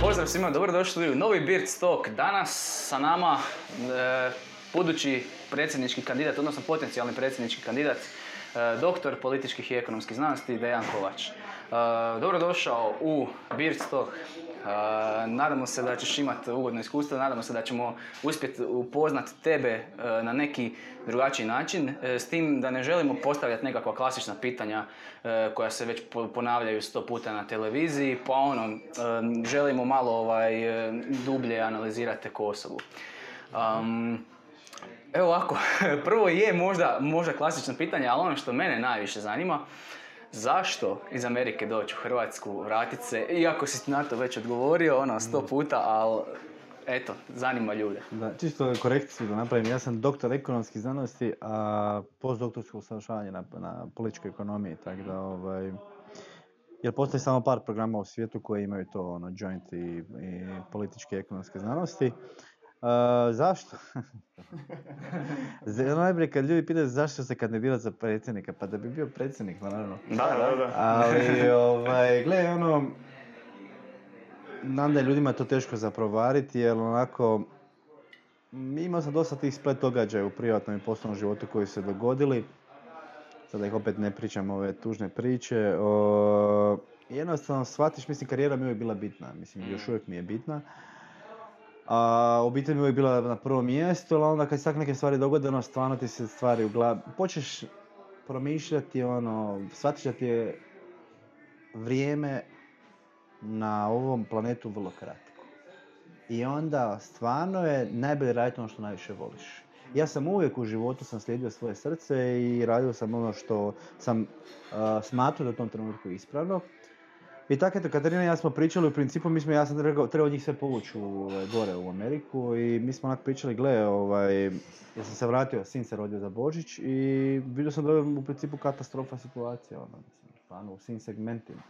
Pozdrav svima, dobrodošli u novi Beard Stock. Danas sa nama e, budući predsjednički kandidat, odnosno potencijalni predsjednički kandidat, doktor političkih i ekonomskih znanosti Dejan Kovač. E, dobrodošao u Beard Stock. E, nadamo se da ćeš imati ugodno iskustvo, nadamo se da ćemo uspjeti upoznati tebe na neki drugačiji način, s tim da ne želimo postavljati nekakva klasična pitanja koja se već po- ponavljaju sto puta na televiziji, pa ono, želimo malo ovaj, dublje analizirati te osobu. Um, Evo ovako, prvo je možda, možda klasično pitanje, ali ono što mene najviše zanima, zašto iz Amerike doći u Hrvatsku, vratit se, iako si na to već odgovorio, ono, sto puta, ali eto, zanima ljude. Da, čisto korekciju da napravim. Ja sam doktor ekonomskih znanosti, a postdoktorsko usavršavanje na, na političkoj ekonomiji, tako da ovaj... Jer postoji samo par programa u svijetu koji imaju to, ono, joint i, i političke i ekonomske znanosti. Zašto? Najbolje kad ljudi pitaju zašto se kandidirati za predsjednika, pa da bi bio predsjednik, naravno. Da, da, da. Ali, ovaj, gle, ono, znam da je ljudima to teško zaprovariti, jer onako, imao sam dosta tih splet događaja u privatnom i poslovnom životu koji su se dogodili. Sada ih opet ne pričam ove tužne priče. O, jednostavno shvatiš, mislim, karijera mi je uvijek bila bitna. Mislim, još uvijek mi je bitna. A obitelj mi je bila na prvom mjestu, ali onda kad se tak neke stvari dogode, ono, stvarno ti se stvari u glavi... Počeš promišljati, ono, shvatiš da ti je vrijeme na ovom planetu vrlo kratko. I onda stvarno je najbolje raditi ono što najviše voliš. Ja sam uvijek u životu sam slijedio svoje srce i radio sam ono što sam uh, smatrao da u tom trenutku ispravno. I tako eto, Katarina i ja smo pričali, u principu mi smo, ja sam rekao, trebao njih sve povući u, ovaj, gore u Ameriku i mi smo onak pričali, gle, ovaj, ja sam se vratio, sin se rodio za Božić i vidio sam da je u principu katastrofa situacija, ono, mislim, stvarno u svim segmentima.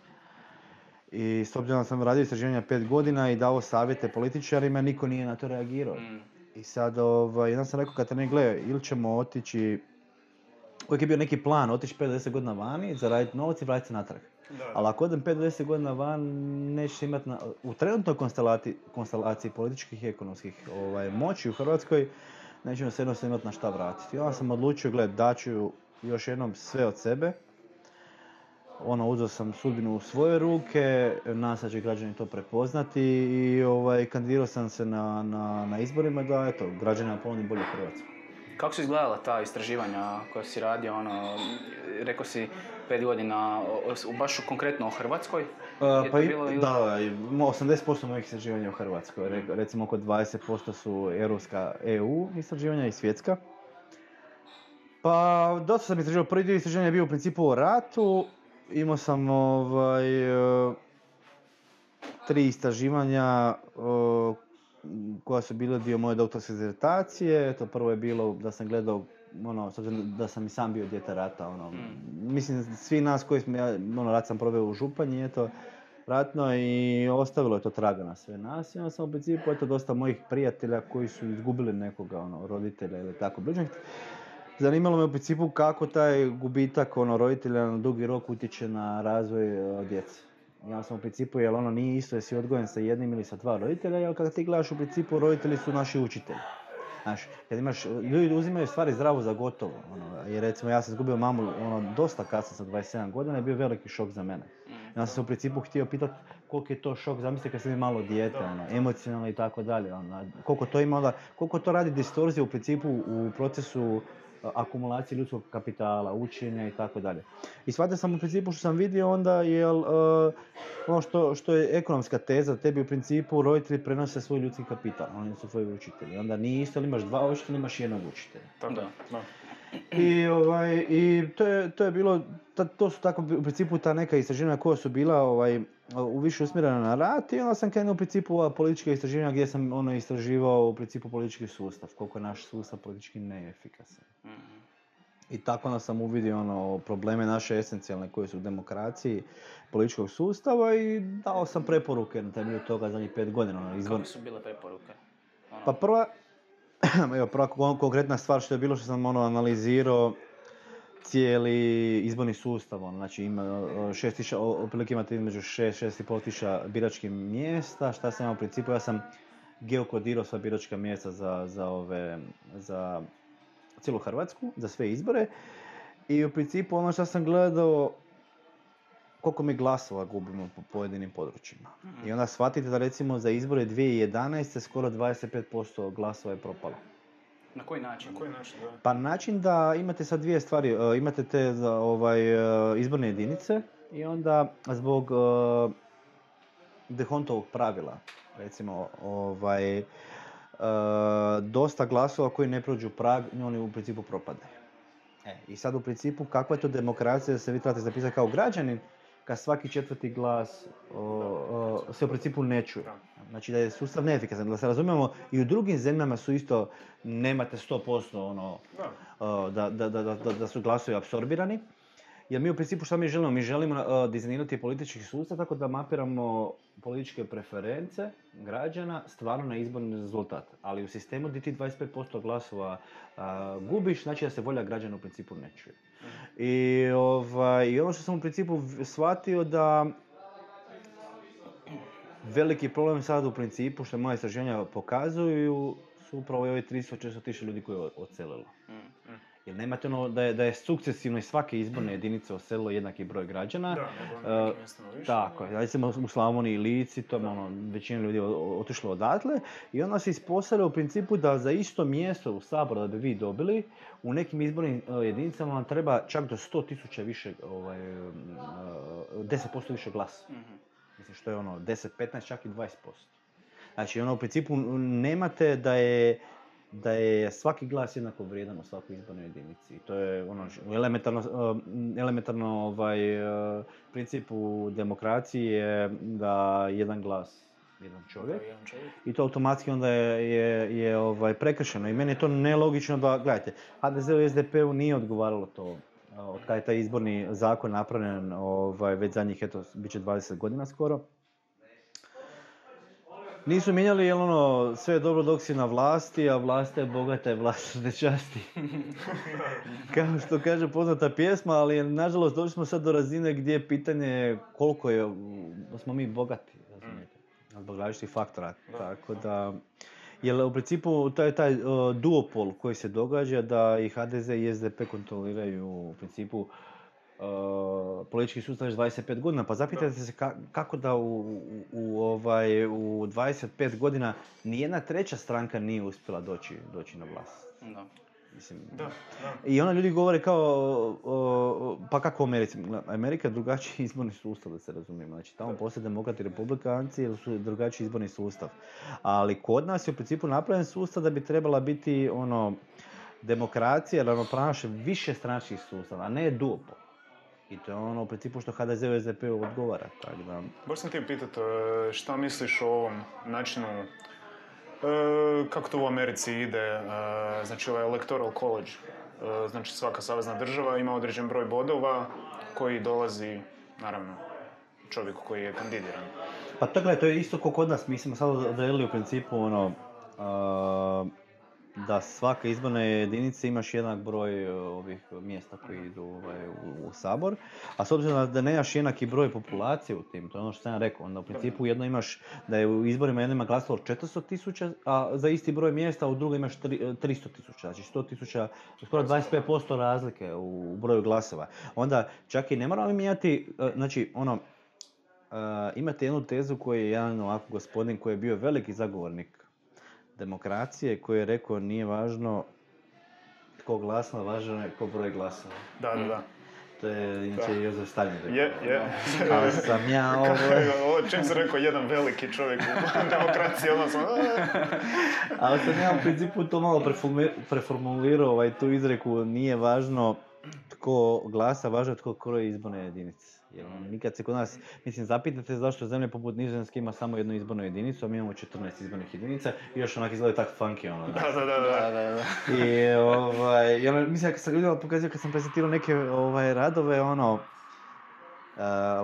I s obzirom da sam radio istraživanja pet godina i dao savjete političarima, niko nije na to reagirao. Mm. I sad, ovaj, jedan sam rekao Katarini, gle, ili ćemo otići, uvijek je bio neki plan, otići 5-10 godina vani, zaraditi novac i vratiti se natrag. Ali ako odem 5-10 godina van, nećeš imati, na, u trenutnoj konstelaciji političkih i ekonomskih ovaj, moći u Hrvatskoj, nećemo se jednostavno imati na šta vratiti. Onda sam odlučio, gled, daću još jednom sve od sebe, ono, uzeo sam sudbinu u svoje ruke, da će građani to prepoznati i ovaj, kandidirao sam se na, na, na izborima da, eto, građanima ponudim bolju Hrvatsku. Kako su izgledala ta istraživanja koja si radio, ono, rekao si pet godina, baš konkretno o Hrvatskoj? Uh, pa i, bilo ili- da, i mo- 80% mojih istraživanja u Hrvatskoj, Re- recimo oko 20% su europska EU istraživanja i svjetska. Pa dosta sam istraživao, prvi dio istraživanja je bio u principu o ratu, imao sam ovaj, e, tri istraživanja e, koja su bile dio moje doktorske dizertacije, to prvo je bilo da sam gledao ono, s obzirom da sam i sam bio dijete rata, ono, mislim, svi nas koji smo, ja, ono, rat sam proveo u Županji, eto, ratno i ostavilo je to traga na sve nas i onda sam u principu, eto, dosta mojih prijatelja koji su izgubili nekoga, ono, roditelja ili tako bližnjeg. Zanimalo me u principu kako taj gubitak, ono, roditelja na dugi rok utječe na razvoj e, djece. Ja sam u principu, jer ono nije isto jesi odgojen sa jednim ili sa dva roditelja, jer kada ti gledaš u principu roditelji su naši učitelji. Znaš, kad imaš, ljudi uzimaju stvari zdravo za gotovo. Ono, I recimo ja sam izgubio mamu ono, dosta kasno sa 27 godina i bio veliki šok za mene. Ja sam se u principu htio pitati koliko je to šok, zamislite kad sam malo dijete, ono, emocionalno i tako dalje. Ono, koliko to ima onda, koliko to radi distorzije u principu u procesu akumulacije ljudskog kapitala, učenja i tako dalje. I shvatio sam u principu što sam vidio onda, jel, uh, ono što, što je ekonomska teza, tebi u principu roditelji prenose svoj ljudski kapital, oni su tvoji učitelji. Onda nije isto, ali imaš dva učitelja, imaš jednog učitelja. Tako, Da. da. I, ovaj, i to, je, to je bilo, ta- to su tako u principu ta neka istraživanja koja su bila ovaj, u više usmjerena na rat i onda sam krenuo u principu ova politička istraživanja gdje sam ono istraživao u principu politički sustav, koliko je naš sustav politički neefikasan. Mhm. I tako onda sam uvidio ono, probleme naše esencijalne koje su u demokraciji političkog sustava i dao sam preporuke na temelju toga zadnjih pet godina. Ono. Kakve su bile preporuke? Ono, Pa prva, evo prva kon- konkretna stvar što je bilo što sam ono analizirao cijeli izborni sustav, ono, znači ima šest o- otprilike imate između šest, šest i pol tisuća biračkih mjesta, šta sam ja u principu, ja sam geokodirao sva biračka mjesta za, za ove, za cijelu Hrvatsku, za sve izbore i u principu ono što sam gledao, koliko mi glasova gubimo po pojedinim područjima. I onda shvatite da recimo za izbore 2011. skoro 25% glasova je propalo. Na koji način? Na koji način, da? Pa način da imate sad dvije stvari, e, imate te za, ovaj, e, izborne jedinice i onda zbog uh, Dehontovog pravila, recimo, ovaj, dosta glasova koji ne prođu prag, oni u principu propadaju. E, I sad u principu kakva je to demokracija da se vi trebate zapisati kao građanin kad svaki četvrti glas o, o, se u principu ne čuje. Znači da je sustav neefikasan. Da se razumijemo, i u drugim zemljama su isto, nemate 100% ono, Da. uh, da, da, da, da, su glasovi apsorbirani. Jer mi u principu šta mi želimo? Mi želimo dizajnirati politički sustav tako da mapiramo političke preference građana stvarno na izborni rezultat. Ali u sistemu gdje ti 25% glasova gubiš, znači da se volja građana u principu ne čuje. I, ovaj, I ono što sam u principu shvatio da veliki problem sad u principu, što moje istraživanja pokazuju, su upravo i ovi 300-400 tisuća ljudi koji je odselilo. Mm. Jer nemate ono da je, da je sukcesivno iz svake izborne jedinice oselilo jednaki broj građana. Da, nego E, na više. Tako je, recimo u Slavoniji i Lici, to je ono, većina ljudi otišlo odatle i onda se ispostavlja u principu da za isto mjesto u Saboru da bi vi dobili, u nekim izbornim e, jedinicama vam treba čak do 100 tisuća više, ovaj, m, e, 10% više glasa. Mhm. Mislim što je ono 10, 15, čak i 20%. Znači ono u principu nemate da je da je svaki glas jednako vrijedan u svakoj izbornoj jedinici. To je ono elementarno, uh, elementarno ovaj, uh, princip u demokraciji je da jedan glas, jedan čovjek. I to automatski onda je, je, je ovaj, prekršeno. I meni je to nelogično da, gledajte, HDZ-u i SDP-u nije odgovaralo to a, od kada je taj izborni zakon napravljen ovaj, već zadnjih, eto, bit će 20 godina skoro. Nisu mijenjali, jer ono, sve je dobro dok si na vlasti, a vlast je bogata, je vlast ne časti. Kao što kaže poznata pjesma, ali nažalost došli smo sad do razine gdje je pitanje koliko je, da smo mi bogati, razumijete, zbog različitih faktora. Tako da, jer u principu taj, taj uh, duopol koji se događa da i HDZ i SDP kontroliraju u principu uh, politički sustav već 25 godina, pa zapitajte se ka- kako da u, u, u, ovaj, u 25 godina nijedna treća stranka nije uspjela doći, doći na vlast. Da. Mislim, Da, da. i onda ljudi govore kao, o, o, pa kako u Americi? Amerika je drugačiji izborni sustav, da se razumijemo. Znači, tamo postoje demokrati i republikanci jer su drugačiji izborni sustav. Ali kod nas je u principu napravljen sustav da bi trebala biti ono, demokracija, ravnopravnošće više stranačkih sustava, a ne duopol. I to je ono u principu što HDZ u SDP-u odgovara. Tako da, Baš sam ti pitat, e, šta misliš o ovom načinu, e, kako to u Americi ide, e, znači ovaj electoral college, e, znači svaka savezna država ima određen broj bodova koji dolazi, naravno, čovjeku koji je kandidiran. Pa to gledaj, to je isto kao kod nas, mi smo sad odredili u principu ono, a, da svaka izborna jedinica imaš jednak broj e, ovih mjesta koji idu ovaj, u, u sabor, a s obzirom da- nemaš jednaki broj populacije u tim, to je ono što sam ja rekao, onda u principu jedno imaš da je u izborima jedno ima glasalo 400 tisuća, a za isti broj mjesta, a u drugom imaš tri- e, 300 tisuća, znači 100 tisuća, skoro 25% razlike u broju glasova. Onda čak i ne moramo mijenjati, e, znači ono, Uh, imate jednu tezu koju je jedan ovako gospodin koji je bio veliki zagovornik demokracije koji je rekao nije važno tko glasa, važno je tko broj glasova. Da, da, da. To je inače Da. Jozef Stalin rekao. Je, je. Ali sam ja ovo... Ovo čim se rekao jedan veliki čovjek u demokraciji, ono sam... "A." Ali sam ja u principu to malo preformulirao ovaj, tu izreku nije važno tko glasa, važno je tko kroji izborne jedinice. Jer ono, nikad se kod nas, mislim, zapitate zašto zemlje poput Nizozemske ima samo jednu izbornu jedinicu, a mi imamo 14 izbornih jedinica i još onak izgleda tak funky, ono. Da, da, da, da. da, da. I ovaj, ono, mislim, kad sam ljudima pokazio, kad sam prezentirao neke ovaj, radove, ono, uh,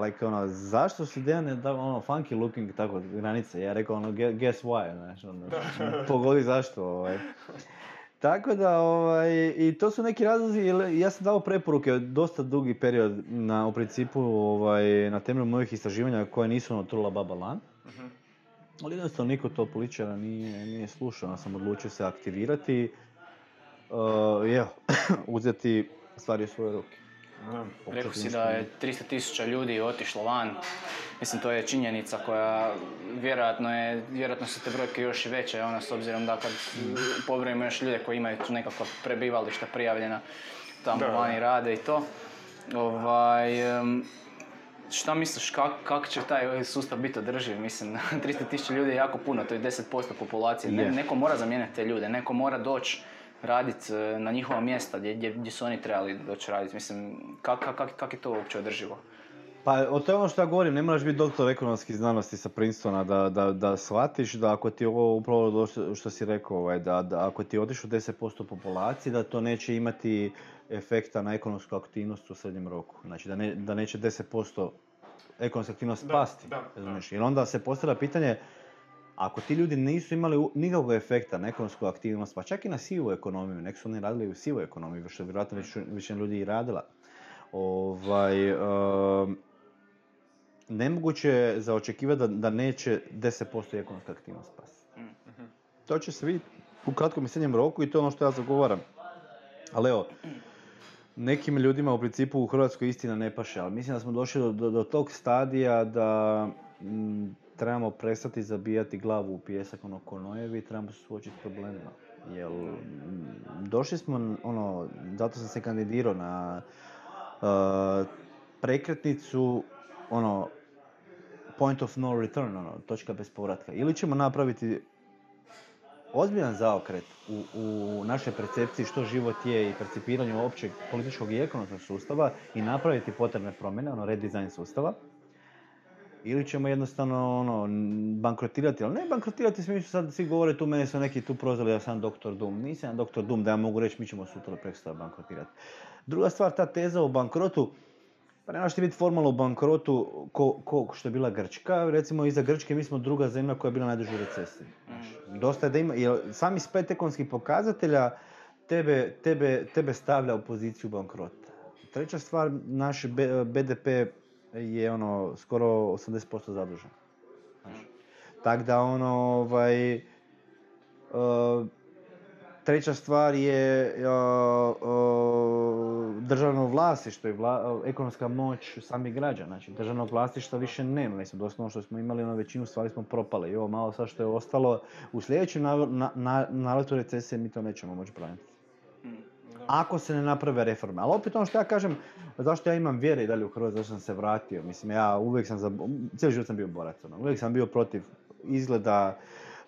like, ono, zašto su Dejane da, ono, funky looking, tako, granice, ja rekao, ono, "Gue- guess why, znaš, ono, pogodi zašto, ovaj. Tako da, ovaj, i to su neki razlozi, ja sam dao preporuke dosta dugi period na, u principu, ovaj, na temelju mojih istraživanja koje nisu ono trula baba lan. Ali jednostavno niko to političara nije, nije slušao, ja sam odlučio se aktivirati uh, uzeti stvari u svoje ruke. Da. Rekao si da je 300 tisuća ljudi otišlo van. Mislim, to je činjenica koja vjerojatno je, vjerojatno su te brojke još i veće, ono, s obzirom da kad pobrojimo još ljude koji imaju tu nekakva prebivališta prijavljena, tamo Da, vani rade i to. Ovaj, šta misliš, kak, kak će taj sustav biti održiv? Mislim, 300 tisuća ljudi je jako puno, to je 10% populacije. Ne, neko mora zamijeniti te ljude, neko mora doći raditi na njihova mjesta gdje, gdje, su oni trebali doći raditi. Mislim, kak, kak, kak je to uopće održivo? Pa o to je ono što ja govorim, ne moraš biti doktor ekonomskih znanosti sa Princetona da, da, da shvatiš da ako ti ovo upravo to što, što si rekao, ovaj, da, da ako ti otišu 10% populacije, da to neće imati efekta na ekonomsku aktivnost u srednjem roku. Znači da, ne, da neće 10% ekonomska aktivnost Da, pasti. da? Jer onda se postavlja pitanje, ako ti ljudi nisu imali u- nikakvog efekta na ekonomsku aktivnost, pa čak i na sivu ekonomiju, nek su oni radili u sivoj ekonomiji, što je vjerojatno već, većina ljudi i radila, ovaj, um, nemoguće je za očekivati da, da neće 10% ekonomska aktivnost pasti. To će se vidjeti u kratkom i srednjem roku i to je ono što ja zagovaram. Ali evo, nekim ljudima u principu u Hrvatskoj istina ne paše, ali mislim da smo došli do, do, do tog stadija da mm, trebamo prestati zabijati glavu u pijesak ono ko nojevi i trebamo se suočiti s problemima. Jel, mm, došli smo, ono, zato sam se kandidirao na uh, prekretnicu, ono, point of no return, ono, točka bez povratka. Ili ćemo napraviti ozbiljan zaokret u, u našoj percepciji što život je i percipiranju općeg političkog i ekonomskog sustava i napraviti potrebne promjene, ono redizajn sustava. Ili ćemo jednostavno ono, bankrotirati, ali ne bankrotirati smislu sad svi govore tu, mene su neki tu prozvali da sam doktor Dum. Nisam ja doktor Dum da ja mogu reći mi ćemo sutra preksutra bankrotirati. Druga stvar, ta teza o bankrotu, pa nemaš ti biti formalno u bankrotu ko, ko što je bila Grčka. Recimo iza Grčke mi smo druga zemlja koja je bila najduže u recesiji. Znaš, Dosta je da ima, jer sami splet ekonomskih pokazatelja tebe, tebe, tebe stavlja u poziciju bankrota. Treća stvar, naš BDP je ono skoro 80% zadužen. Tako da ono, ovaj, e, treća stvar je državno vlasništvo i vla- ekonomska moć samih građana. Znači, državnog vlasništva više nema. Mislim, doslovno što smo imali, ono, većinu stvari smo propali. I ovo malo sad što je ostalo, u sljedećem nav- na, na, naletu recesije mi to nećemo moći braniti. Ako se ne naprave reforme. Ali opet ono što ja kažem, zašto ja imam vjere i dalje u Hrvatskoj, zašto sam se vratio. Mislim, ja uvijek sam, za, cijeli život sam bio borac. Ono. Uvijek sam bio protiv izgleda,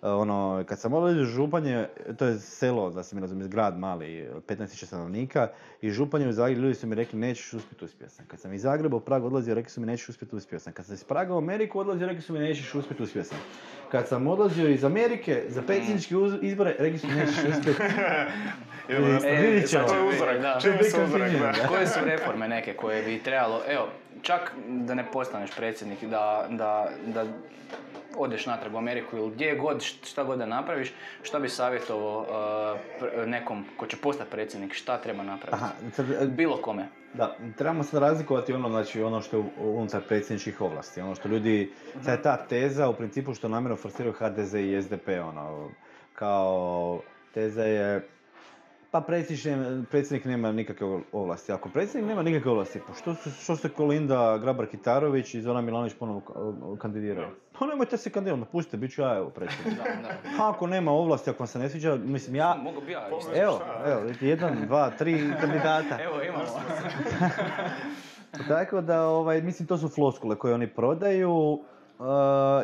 ono, kad sam odlazio u Županje, to je selo, da se mi razumije, grad mali, 15.000 stanovnika, i Županje u Zagrebu, ljudi su mi rekli, nećeš uspjeti, uspio sam. Kad sam iz Zagreba u Prag odlazio, rekli su mi, nećeš uspjeti, uspio sam. Kad sam iz Praga u Ameriku odlazio, rekli su mi, nećeš uspjeti, uspio sam. Kad sam odlazio iz Amerike za predsjedničke izbore, rekli su mi, nećeš uspjeti. Evo, E, vidit ćemo. To je uzorak. Da. Čini mi se uzorak, da. Koje su reforme neke koje bi trebalo, evo, čak da ne postaneš predsjednik, da, da, da odeš natrag u Ameriku ili gdje god, št- šta god da napraviš, šta bi savjetovao uh, nekom ko će postati predsjednik, šta treba napraviti? Aha, e, Bilo kome. Da, trebamo sad razlikovati ono, znači, ono što je unutar predsjedničkih ovlasti. Ono što ljudi, sad je ta teza u principu što namjerno forsiraju HDZ i SDP, ono, kao teza je, pa predsjednik, predsjednik nema nikakve ovlasti. Ako predsjednik nema nikakve ovlasti, pa što, se- što se Kolinda Grabar-Kitarović i Zoran Milanović ponovo ka- kandidiraju? Pa nemojte se kandidirati, pustite, bit ću ja evo predsjednik. Da, da. Pa ako nema ovlasti, ako vam se ne sviđa, mislim ja, Mogu bi ja evo, evo, jedan, dva, tri kandidata. Evo imamo. Tako da, ovaj, mislim, to su floskule koje oni prodaju, uh,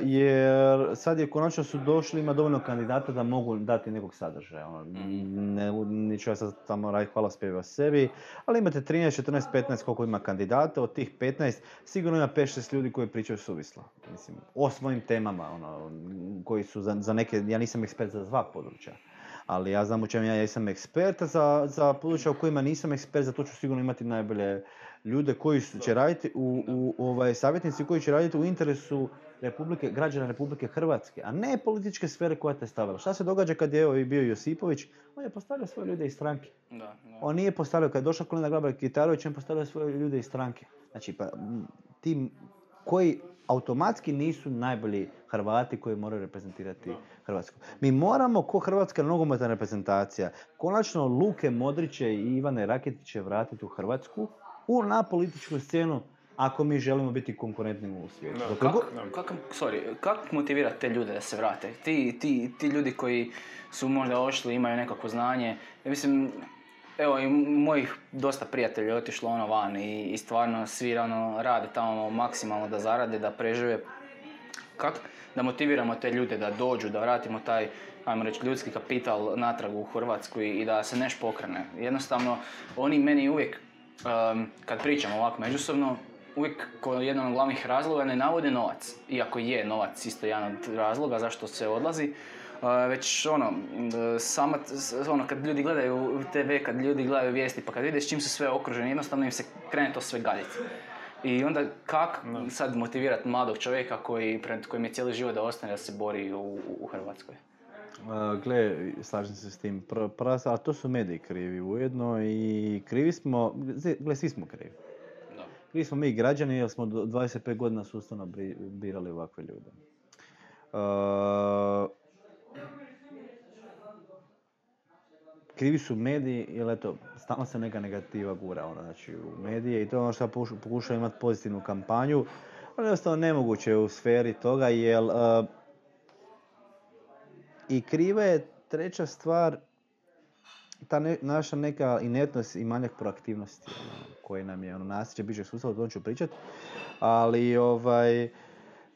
jer sad je konačno su došli, ima dovoljno kandidata da mogu dati nekog sadržaja. Ono, ne, neću ja sad tamo raditi hvala spjeva sebi, ali imate 13, 14, 15 koliko ima kandidata, od tih 15 sigurno ima 5-6 ljudi koji pričaju suvislo. Mislim, o svojim temama, ono, koji su za, za neke, ja nisam ekspert za dva područja, Ali ja znam u čemu ja jesam ekspert, a za, za područja u kojima nisam ekspert, za to ću sigurno imati najbolje ljude koji su- će raditi u, u ovaj, savjetnici koji će raditi u interesu Republike, građana Republike Hrvatske, a ne političke sfere koja te stavila. Šta se događa kad je evo bio Josipović? On je postavljao svoje ljude iz stranke. Da, da. On nije postavljao, kad je došao Kolinda Grabar Kitarović, on je postavljao svoje ljude iz stranke. Znači, pa, ti koji automatski nisu najbolji Hrvati koji moraju reprezentirati Hrvatsku. Mi moramo, ko Hrvatska nogometna reprezentacija, konačno Luke Modriće i Ivane Raketiće vratiti u Hrvatsku, u, na političku scenu, ako mi želimo biti konkurentni u svijetu. Dokle Kako, kako, sorry, kako motivirati te ljude da se vrate? Ti, ti, ti ljudi koji su možda ošli, imaju nekakvo znanje. Ja mislim, evo i mojih dosta prijatelja je otišlo ono van i, i stvarno svi ono, rade tamo maksimalno da zarade, da prežive. Kako da motiviramo te ljude da dođu, da vratimo taj, ajmo reći, ljudski kapital natrag u Hrvatsku i, i da se neš pokrene. Jednostavno, oni meni uvijek, um, kad pričamo ovako međusobno, uvijek kao jedan od glavnih razloga ne navode novac. Iako je novac isto jedan od razloga zašto se odlazi. Već ono, sama, ono, kad ljudi gledaju TV, kad ljudi gledaju vijesti, pa kad vide s čim su sve okruženi, jednostavno im se krene to sve gaditi. I onda kako sad motivirati mladog čovjeka koji, pred kojim je cijeli život da ostane da se bori u, u Hrvatskoj? Gle, slažem se s tim. Pr- stvar, a to su mediji krivi ujedno i krivi smo, gle, svi smo krivi. Krivi smo mi građani jer smo do 25 godina sustavno birali ovakve ljude. A, krivi su mediji, jer eto, stalno se neka negativa gura, ono, znači, u medije i to je ono što ja pokuš- pokušavam imati pozitivnu kampanju, ali jednostavno nemoguće u sferi toga, jer a, i kriva je treća stvar, ta ne- naša neka inertnost i manjak proaktivnosti, ono, koji nam je ono, nasljeđe bivšeg sustava, o tom ću pričat, ali ovaj,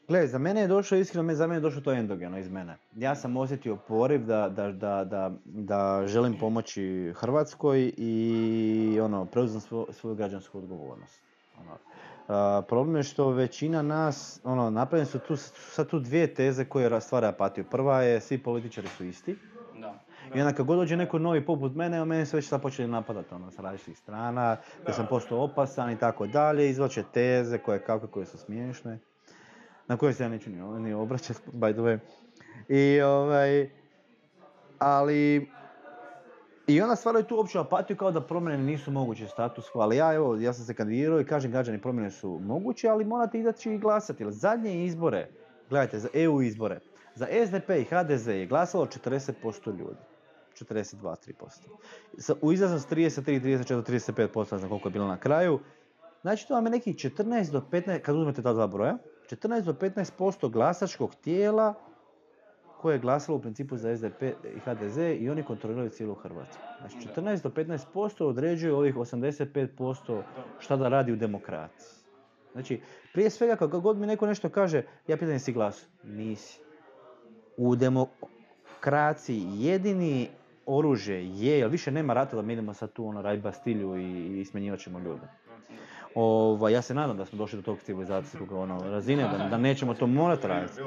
Gle, za mene je došlo, iskreno, za mene je došlo to endogeno iz mene. Ja sam osjetio poriv da, da, da, da, da želim pomoći Hrvatskoj i ono, preuzem svo- svoju građansku odgovornost. Ono, a, problem je što većina nas, ono, napravljene su tu, sad tu dvije teze koje ra- stvara apatiju. Prva je, svi političari su isti. I onda kad god dođe neko novi poput mene, mene se već sad počeli napadati ono, sa različitih strana, da sam postao opasan i tako dalje, izvlače teze koje kako koje su smiješne, na koje se ja neću ni, ni obraćati, by the way. I ovaj, ali, i onda stvaraju tu opću apatiju kao da promjene nisu moguće status quo, ali ja evo, ja sam se kandidirao i kažem građani promjene su moguće, ali morate izaći i glasati, jer zadnje izbore, gledajte, za EU izbore, za SDP i HDZ je glasalo 40% ljudi. 42-3%. Sa- U izlaznost 33, 34, 35%, ne znam koliko je bilo na kraju. Znači to vam je nekih 14 do 15, kad uzmete ta dva broja, 14 do 15% glasačkog tijela koje je glasalo u principu za SDP i HDZ i oni kontroliraju cijelu Hrvatsku. Znači 14 do 15% određuje ovih 85% šta da radi u demokraciji. Znači, prije svega kako god mi neko nešto kaže, ja pitam jesi glas? Nisi. U demokraciji jedini oružje je, jer više nema rata da mi idemo sad tu ono raditi Bastilju i, i smjenjivat ćemo ljude. Ovaj, ja se nadam da smo došli do tog civilizacijskog ono, razine, da, da nećemo to morati raditi.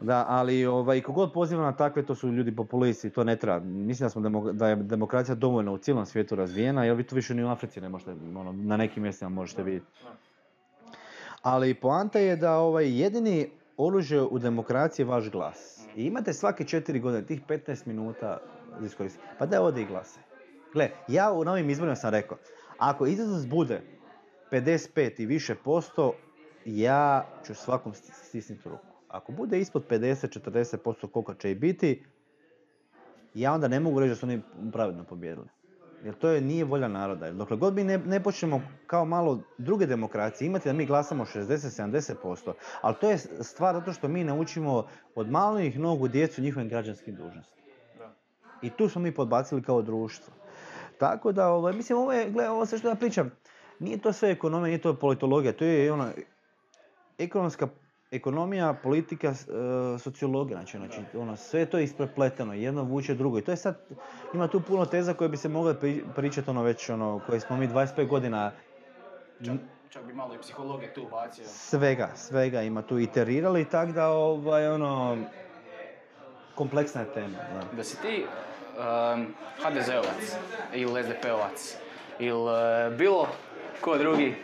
Da. Ali ovaj, kogod poziva na takve, to su ljudi populisti, to ne treba. Mislim da, smo demo- da je demokracija dovoljno u cijelom svijetu razvijena, jer vi to više ni u Africi ne možete, ono, na nekim mjestima možete vidjeti. Ali poanta je da ovaj, jedini oružje u demokraciji je vaš glas. I imate svake četiri godine, tih 15 minuta za iskoristiti. Pa da ode i glase. Gle, ja u novim izborima sam rekao, ako izlaznost bude 55 i više posto, ja ću svakom sti- stisnuti ruku. Ako bude ispod 50-40% koliko će i biti, ja onda ne mogu reći da su oni pravedno pobjedili. Jer to je, nije volja naroda. Dokle god mi ne, ne počnemo kao malo druge demokracije imati da mi glasamo 60-70%, ali to je stvar zato što mi naučimo od malih nogu djecu njihovim građanskim dužnostima. I tu smo mi podbacili kao društvo. Tako da, ovaj, mislim, ovo je, gle, ovo sve što ja pričam, nije to sve ekonomija, nije to politologija, to je ono, ekonomska ekonomija, politika, e, sociologija, znači, znači ono, sve je to isprepleteno, jedno vuče drugo. I to je sad, ima tu puno teza koje bi se mogle pri, pričati ono već, ono, koje smo mi 25 godina Čak, čak bi malo i psihologije tu ubacio. svega, svega ima tu iterirali, tako da, ovaj, ono, kompleksna je tema. Da. Da si ti, um, HDZ-ovac ili SDP-ovac ili e, bilo ko drugi,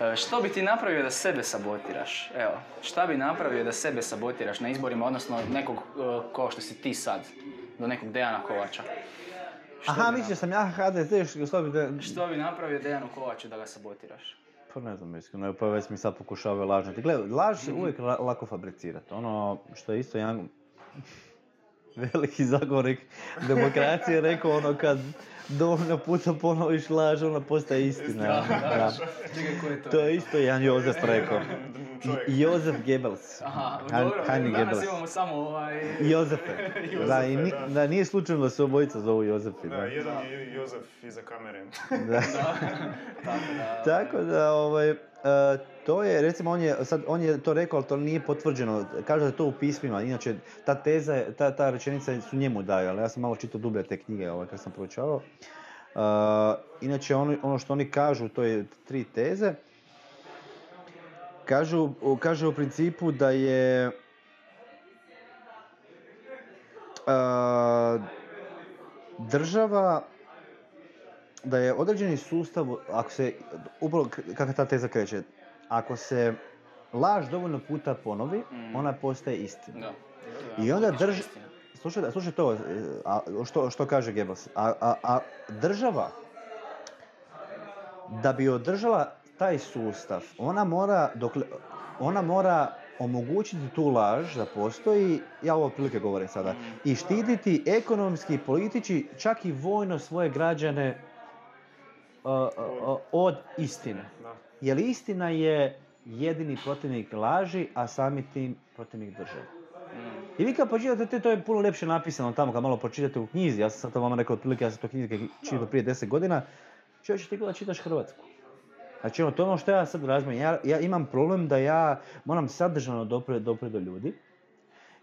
e, što bi ti napravio da sebe sabotiraš? Evo, šta bi napravio da sebe sabotiraš na izborima, odnosno nekog e, kao što si ti sad, do nekog Dejana Kovača? Što Aha, bi mislio sam ja HDZ, što, bi napravio? Što bi napravio Dejanu Kovaču da ga sabotiraš? Pa ne znam iskreno, pa već mi sad pokušavaju lažnati. Gle, laž se uvijek la- lako fabricirati. Ono što je isto jedan veliki zagovornik demokracije rekao ono kad dovoljno puta ponoviš laž, ona postaje istina. Da. Čekaj, ko je to? To je isto jedan Jozef rekao. Čovjek. Jozef Goebbels. Aha, dobro, Heini danas Goebbels. imamo samo ovaj... Jozefe. Da, i ni- da, nije slučajno da se obojica zovu Jozefi. Da, Da. jedan je Jozef iza kamere. Da. Tako da... Tako da, ovaj, e, to je, recimo, on je, sad, on je to rekao, ali to nije potvrđeno. Kaže da je to u pismima, inače, ta teza, je- ta, ta rečenica su njemu daju, ali ja sam malo čitao dublje te knjige ovaj, kad sam proučavao. E, inače, ono, ono što oni kažu, to je tri teze, kažu, u- kaže u principu da je e, država da je određeni sustav, ako se, upravo k- kako ta teza kreće, ako se laž dovoljno puta ponovi, Mm. ona postaje istina. Da. I onda drž... Slušaj, slušaj to, a, što, što kaže Goebbels. A, a, a država, da bi održala taj sustav, ona mora, dokle, ona mora omogućiti tu laž da postoji, ja ovo otprilike govorim sada, i štititi ekonomski, politički, čak i vojno svoje građane uh, uh, uh, od istine. Da. Jer istina je jedini protivnik laži, a sami tim protivnik države. Mm. I vi kad pročitate, te, to je puno ljepše napisano tamo kad malo pročitate u knjizi, ja sam sad to vama rekao otprilike, ja sam to knjige čitao prije 10 godina, čovječe ti gleda čitaš Hrvatsku. Znači ono, to je ono što ja sad razmijem, ja, ja imam problem da ja moram sadržano dopre, dopre do ljudi,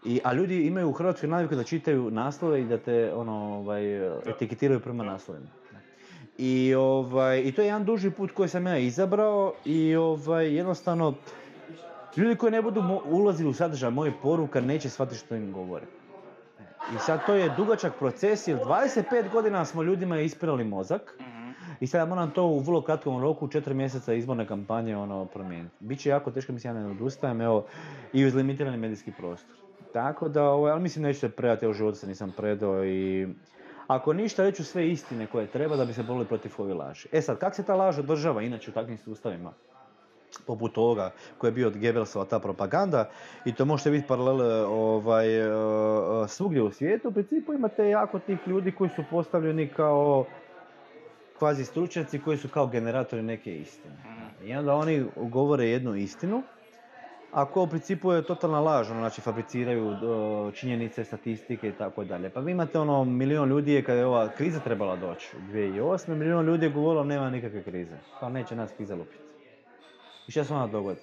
I, a ljudi imaju u Hrvatskoj naviku da čitaju naslove i da te ono, ovaj, etiketiraju prema naslovima. I, ovaj, I to je jedan duži put koji sam ja izabrao i ovaj, jednostavno ljudi koji ne budu mo- ulazili u sadržaj mojih poruka neće shvatiti što im govore. I sad to je dugačak proces jer 25 godina smo ljudima ispirali mozak Mhm. I sad ja moram to u vrlo kratkom roku, 4 mjeseca izborne kampanje ono, promijeniti. Biće jako teško, mislim ja ne odustajem, evo, i uz limitirani medijski prostor. Tako da, ovaj, ali mislim neću se predati, ja u životu se nisam predao i ako ništa reću sve istine koje treba da bi se borili protiv ove laži. E sad, kak se ta laž održava inače u takvim sustavima? poput ovoga koji je bio od Goebbelsova ta propaganda i to možete vidjeti paralele ovaj, e, e, svugdje u svijetu. U principu imate jako tih ljudi koji su postavljeni kao kvazi stručnjaci koji su kao generatori neke istine. I onda oni govore jednu istinu, a koja u principu je totalna laž, ono, znači fabriciraju činjenice, statistike i tako dalje. Pa vi imate ono, milion ljudi je kad je ova kriza trebala doći, 2008. milion ljudi je govorilo nema nikakve krize, pa neće nas kriza lupiti. I šta se onda dogodi?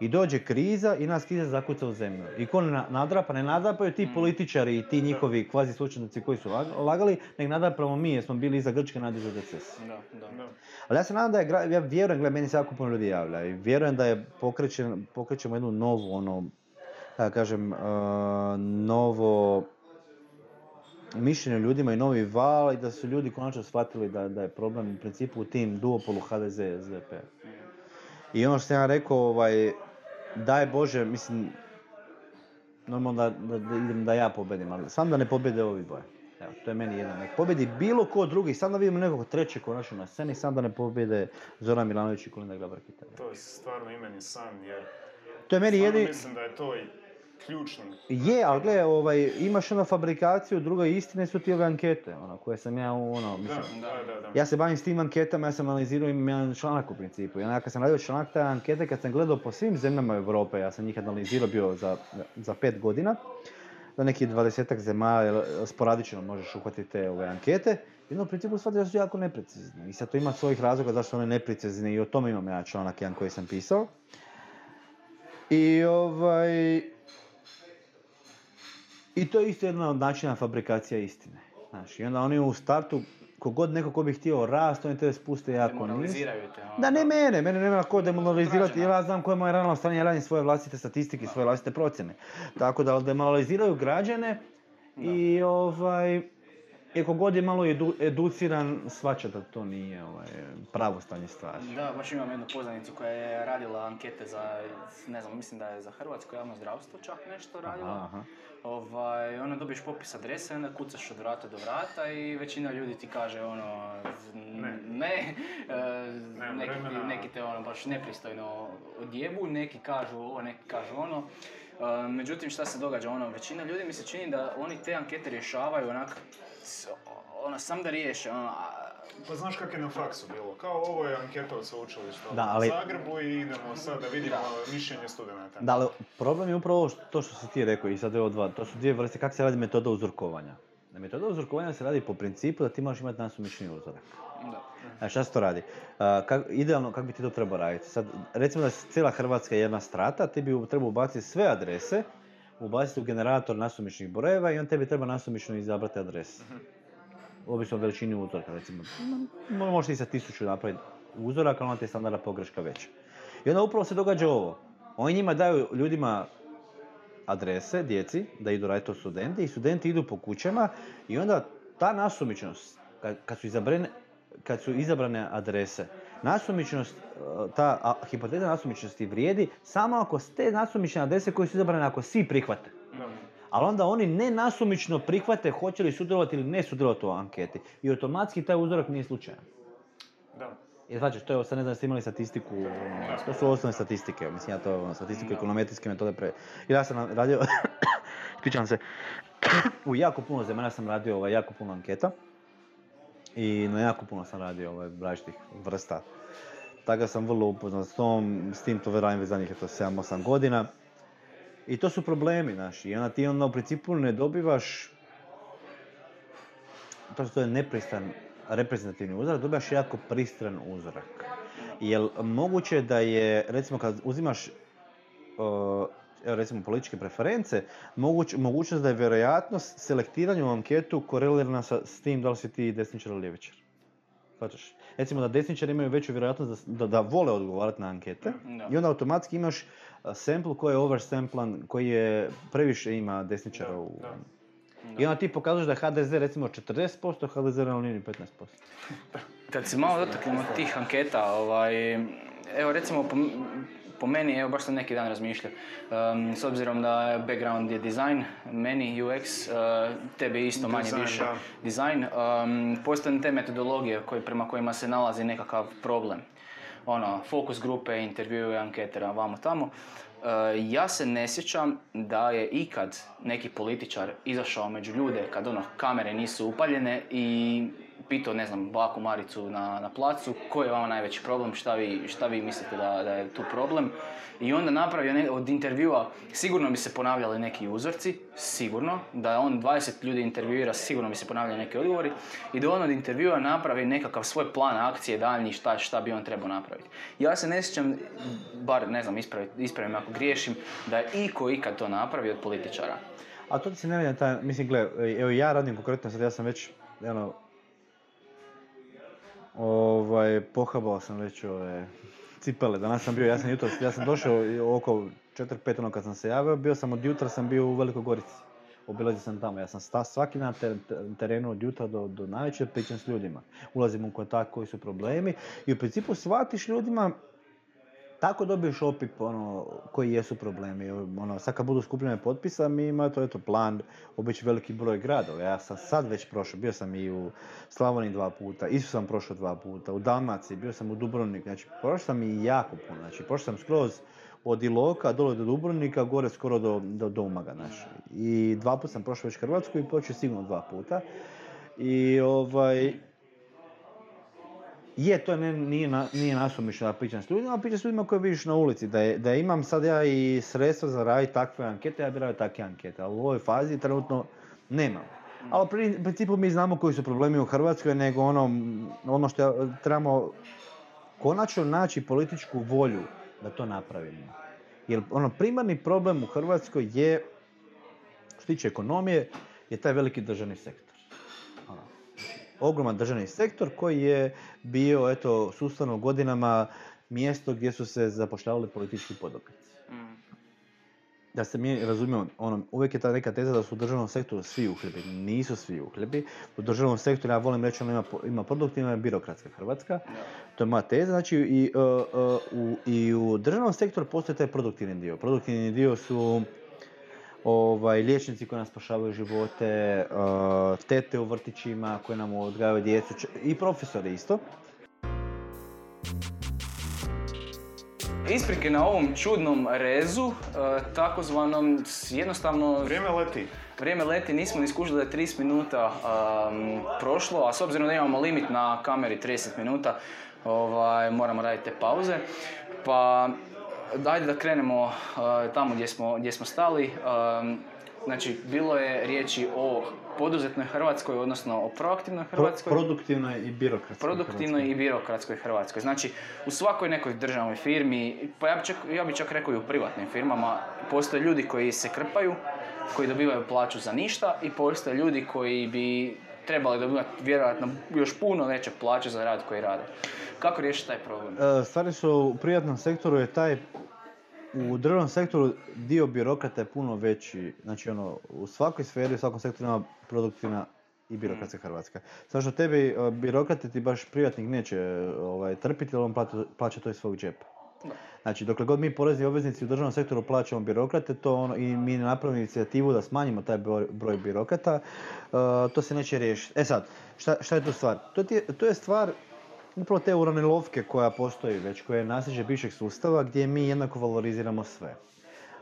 I dođe kriza i nas kriza zakuca u zemlju. I ko ne na- nadrapa, ne nadrapaju ti političari i ti njihovi kvazi slučajnici koji su lag- lagali, nek nadrapamo mi jer smo bili iza Grčke nadižu recesiju. Da, da. Da. Ali ja se nadam da je, ja vjerujem, gledaj, meni se jako puno ljudi javlja i vjerujem da je pokrećen, pokrećemo jednu novu, ono, da kažem, uh, novo mišljenje o ljudima i novi val i da su ljudi konačno shvatili da, da je problem u principu u tim duopolu HDZ i SDP. I ono što sam ja rekao, ovaj, daj Bože, mislim, normalno da, da, da idem da ja pobedim, ali sam da ne pobjede ovi boje. Evo, to je meni jedan. Nek pobjedi bilo ko drugi, sam da vidimo nekog trećeg konačno na sceni, sam da ne pobjede Zoran Milanović i Kolinda Grabar. To je stvarno imeni san, jer To je meni jedini... mislim da je to i Je, ali gle, ovaj, imaš ono fabrikaciju, druga istine su ti ove ankete, ono, koje sam ja, ono, Da, mislim, da, da. da. Ja se bavim s tim anketama, ja sam analizirao imam jedan članak u principu. I onda kad sam radio članak te ankete, kad sam gledao po svim zemljama Europe, ja sam njih analizirao bio za, za pet godina, za nekih dvadesetak zemalja, sporadično možeš uhvatiti te ove ankete. I onda u principu shvatio da su jako neprecizne. I sad to ima svojih razloga zašto su one neprecizne i o tome imam ja članak jedan koji sam pisao. I ovaj... I to je isto jedna od načina fabrikacija istine. Znaš, i onda oni u startu, kogod neko ko bi htio rast, oni te spuste jako niz. Te. ono. Da ne mene, mene nema ko jer ja znam koje je moje realno stanje, ja radim svoje vlastite statistike svoje vlastite procjene. Tako da demoraliziraju građane i ovaj... iako god je malo edu- educiran, svača da to nije ovaj, pravo stanje stvari. Da, baš imam jednu poznanicu koja je radila ankete za, ne znam, mislim da je za hrvatsko javno zdravstvo čak nešto radila. Aha, aha. Ovaj, onda dobiješ popis adrese, onda kucaš od vrata do vrata i većina ljudi ti kaže ono, Ne. ne, e, Nemam neki, neki te ono baš nepristojno odjebu, neki kažu ovo, neki kažu ono. E, međutim, šta se događa, ono, većina ljudi mi se čini da oni te ankete rješavaju onak, ono, sam da riješe, ono, a- Pa znaš kak je na faksu bilo? Kao ovo je anketa od sveučilišta Da, u ali- Zagrebu i idemo sad da vidimo mišljenje studenata. Da, ali problem je upravo to što si ti rekao i sad je ovo dva, to su dvije vrste, kako se radi metoda uzorkovanja. Na metoda uzorkovanja se radi po principu da ti možeš imati nasumični uzorak. da. A šta se to radi? A, kak, idealno, kako bi ti to trebao raditi? Sad, recimo da je cijela Hrvatska jedna strata, ti bi trebao ubaciti sve adrese, ubaciti u generator nasumičnih brojeva i on tebi treba nasumično izabrati adrese. Ovisno o veličini uzorka, recimo. Mo- Možeš ti sa tisuću napraviti uzorak, ali onda ti je standardna pogreška veća. I onda upravo se događa ovo. Oni njima daju ljudima adrese, djeci, da idu raditi to studenti i studenti idu po kućama i onda ta nasumičnost, kad, kad su izabrane, kad su izabrane adrese, nasumičnost, e, ta a, hipoteza nasumičnosti vrijedi samo ako s te nasumične adrese koje su izabrane, ako svi prihvate. Ali onda oni ne nasumično prihvate hoće li sudjelovati ili ne sudjelovati u anketi. I automatski taj uzorak nije slučajan. Da. Jer znači, to je, sad ne znam, jeste imali statistiku, to su osnovne statistike, mislim ja to, ono, statistiku ekonometrijske metode pre... Ja sam radio, ispričavam se, u jako puno zemalja sam radio ovaj, jako puno anketa i na jako puno sam radio ovaj, različitih vrsta. Tako da sam vrlo upoznat s tom, s tim to radim zadnjih eto 7-8 godina. I to su problemi, znaš, i onda ti onda u principu ne dobivaš to što je nepristan reprezentativni uzorak, dobivaš jako pristran uzorak. Jel moguće da je, recimo kad uzimaš uh, recimo političke preference, moguć, mogućnost da je vjerojatnost selektiranja u anketu korelirana sa, s tim da li si ti desničar ili ljevičar. Shvaćaš? Recimo da desničari imaju veću vjerojatnost da, da, da vole odgovarati na ankete Da. i onda automatski imaš uh, sample koji je oversamplan, koji je previše ima desničara Da, u... da. I onda ti pokazuješ da je HDZ recimo 40%, HDZ na liniji 15%. Kad se malo dotaknemo tih anketa, ovaj, evo recimo po, meni, evo baš sam neki dan razmišljao, um, s obzirom da background je design, meni UX, uh, tebi isto manje Design, više da. design, um, postoje te metodologije koji, prema kojima se nalazi nekakav problem. Ono, fokus grupe, intervjue, anketera, vamo tamo. Uh, ja se ne sjećam da je ikad neki političar izašao među ljude kad ono kamere nisu upaljene i pitao, ne znam, Baku Maricu na, na placu, koji je vama najveći problem, šta vi, šta vi mislite da, da je tu problem. I onda napravio ne, od intervjua, sigurno bi se ponavljali neki uzorci, sigurno, da on 20 ljudi intervjuira, sigurno bi se ponavljali neki odgovori i da on od intervjua napravi nekakav svoj plan akcije daljnji šta, šta bi on trebao napraviti. Ja se ne sjećam, bar ne znam, ispravi, ispravim ako griješim, da je iko ikad to napravio od političara. A to ti se ne vidi na taj, mislim, gle, evo ja radim konkretno sad, ja sam već, ono, ovaj, pohabao sam već ove cipele, danas sam bio, ja sam jutros, ja sam došao oko 4-5 ono kad sam se javio, bio sam od jutra sam bio u Velikoj Gorici. Obilazio sam tamo, ja sam sta, svaki dan ter- ter- terenu od jutra do, do navečer, pričam s ljudima. Ulazim u kontakt koji su problemi i u principu shvatiš ljudima tako dobiješ opip ono, koji jesu problemi. Ono, sad kad budu skupljene potpisa, mi ima to eto, plan obići veliki broj gradova. Ja sam sad već prošao, bio sam i u Slavoniji dva puta, isto sam prošao dva puta, u Dalmaciji, bio sam u Dubrovnik, znači prošao sam i jako puno, znači prošao sam skroz od Iloka dole do Dubrovnika, gore skoro do, do, do Umaga, znači. I dva puta sam prošao već Hrvatsku i počeo sigurno dva puta. I ovaj, je, to ne, nije, na, nije nasumično da pričam s ljudima, ali pričam s ljudima koje vidiš na ulici. Da, je, da imam sad ja i sredstva za raditi takve ankete, ja bi radio takve ankete. Ali u ovoj fazi trenutno nemam. Ali u pri- principu mi znamo koji su problemi u Hrvatskoj, nego ono, ono što ja- trebamo konačno naći političku volju da to napravimo. Jer ono, primarni problem u Hrvatskoj je, što tiče ekonomije, je taj veliki državni sektor. Ogroman državni sektor koji je bio eto sustavno godinama mjesto gdje su se zapošljavali politički podobnici. Mm. da se mi razumijemo, ono, uvijek je ta neka teza da su u državnom sektoru svi uhljebi. Nisu svi uhljebi. U državnom sektoru, ja volim reći, ono ima, ima produktivna i birokratska Hrvatska. To je moja teza. Znači, i, e, e, u, i u državnom sektoru postoji taj produktivni dio. Produktivni dio su ovaj, liječnici koji nam spašavaju živote, e, tete u vrtićima koje nam odgajaju djecu č- i profesori isto. Isprike na ovom čudnom rezu, e, takozvanom jednostavno Vrijeme leti. vrijeme leti, nismo ni skužili da je 30 minuta um, prošlo, a s obzirom da imamo limit na kameri 30 minuta, ovaj, moramo raditi te pauze. Pa dajde da krenemo tamo gdje smo, gdje smo stali. Znači, bilo je riječi o poduzetnoj Hrvatskoj, odnosno o proaktivnoj Pro- Hrvatskoj. produktivnoj i birokratskoj Produktivnoj Hrvatskoj. i birokratskoj Hrvatskoj. Znači, u svakoj nekoj državnoj firmi, pa ja bi čak, ja bi čak rekao i u privatnim firmama, postoje ljudi koji se krpaju, koji dobivaju plaću za ništa i postoje ljudi koji bi trebali dobivati vjerojatno još puno veće plaće za rad koji rade. Kako riješiti taj problem? E, Stvari su u privatnom sektoru je taj u državnom sektoru dio birokrata je puno veći. Znači ono, u svakoj sferi, u svakom sektoru ima produktivna i birokratska Hrvatska. Zato što tebi e, birokrati ti baš privatnik neće ovaj, trpiti, jer on plaća, plaća to iz svog džepa. Da. Znači, dokle god mi porezni obveznici u državnom sektoru plaćamo birokrate, to ono, i mi ne napravimo inicijativu da smanjimo taj broj, birokrata, e, to se neće riješiti. E sad, šta, šta je tu stvar? To, ti to je stvar upravo te uranilovke koja postoji već, koja je nasljeđe bivšeg sustava gdje mi jednako valoriziramo sve.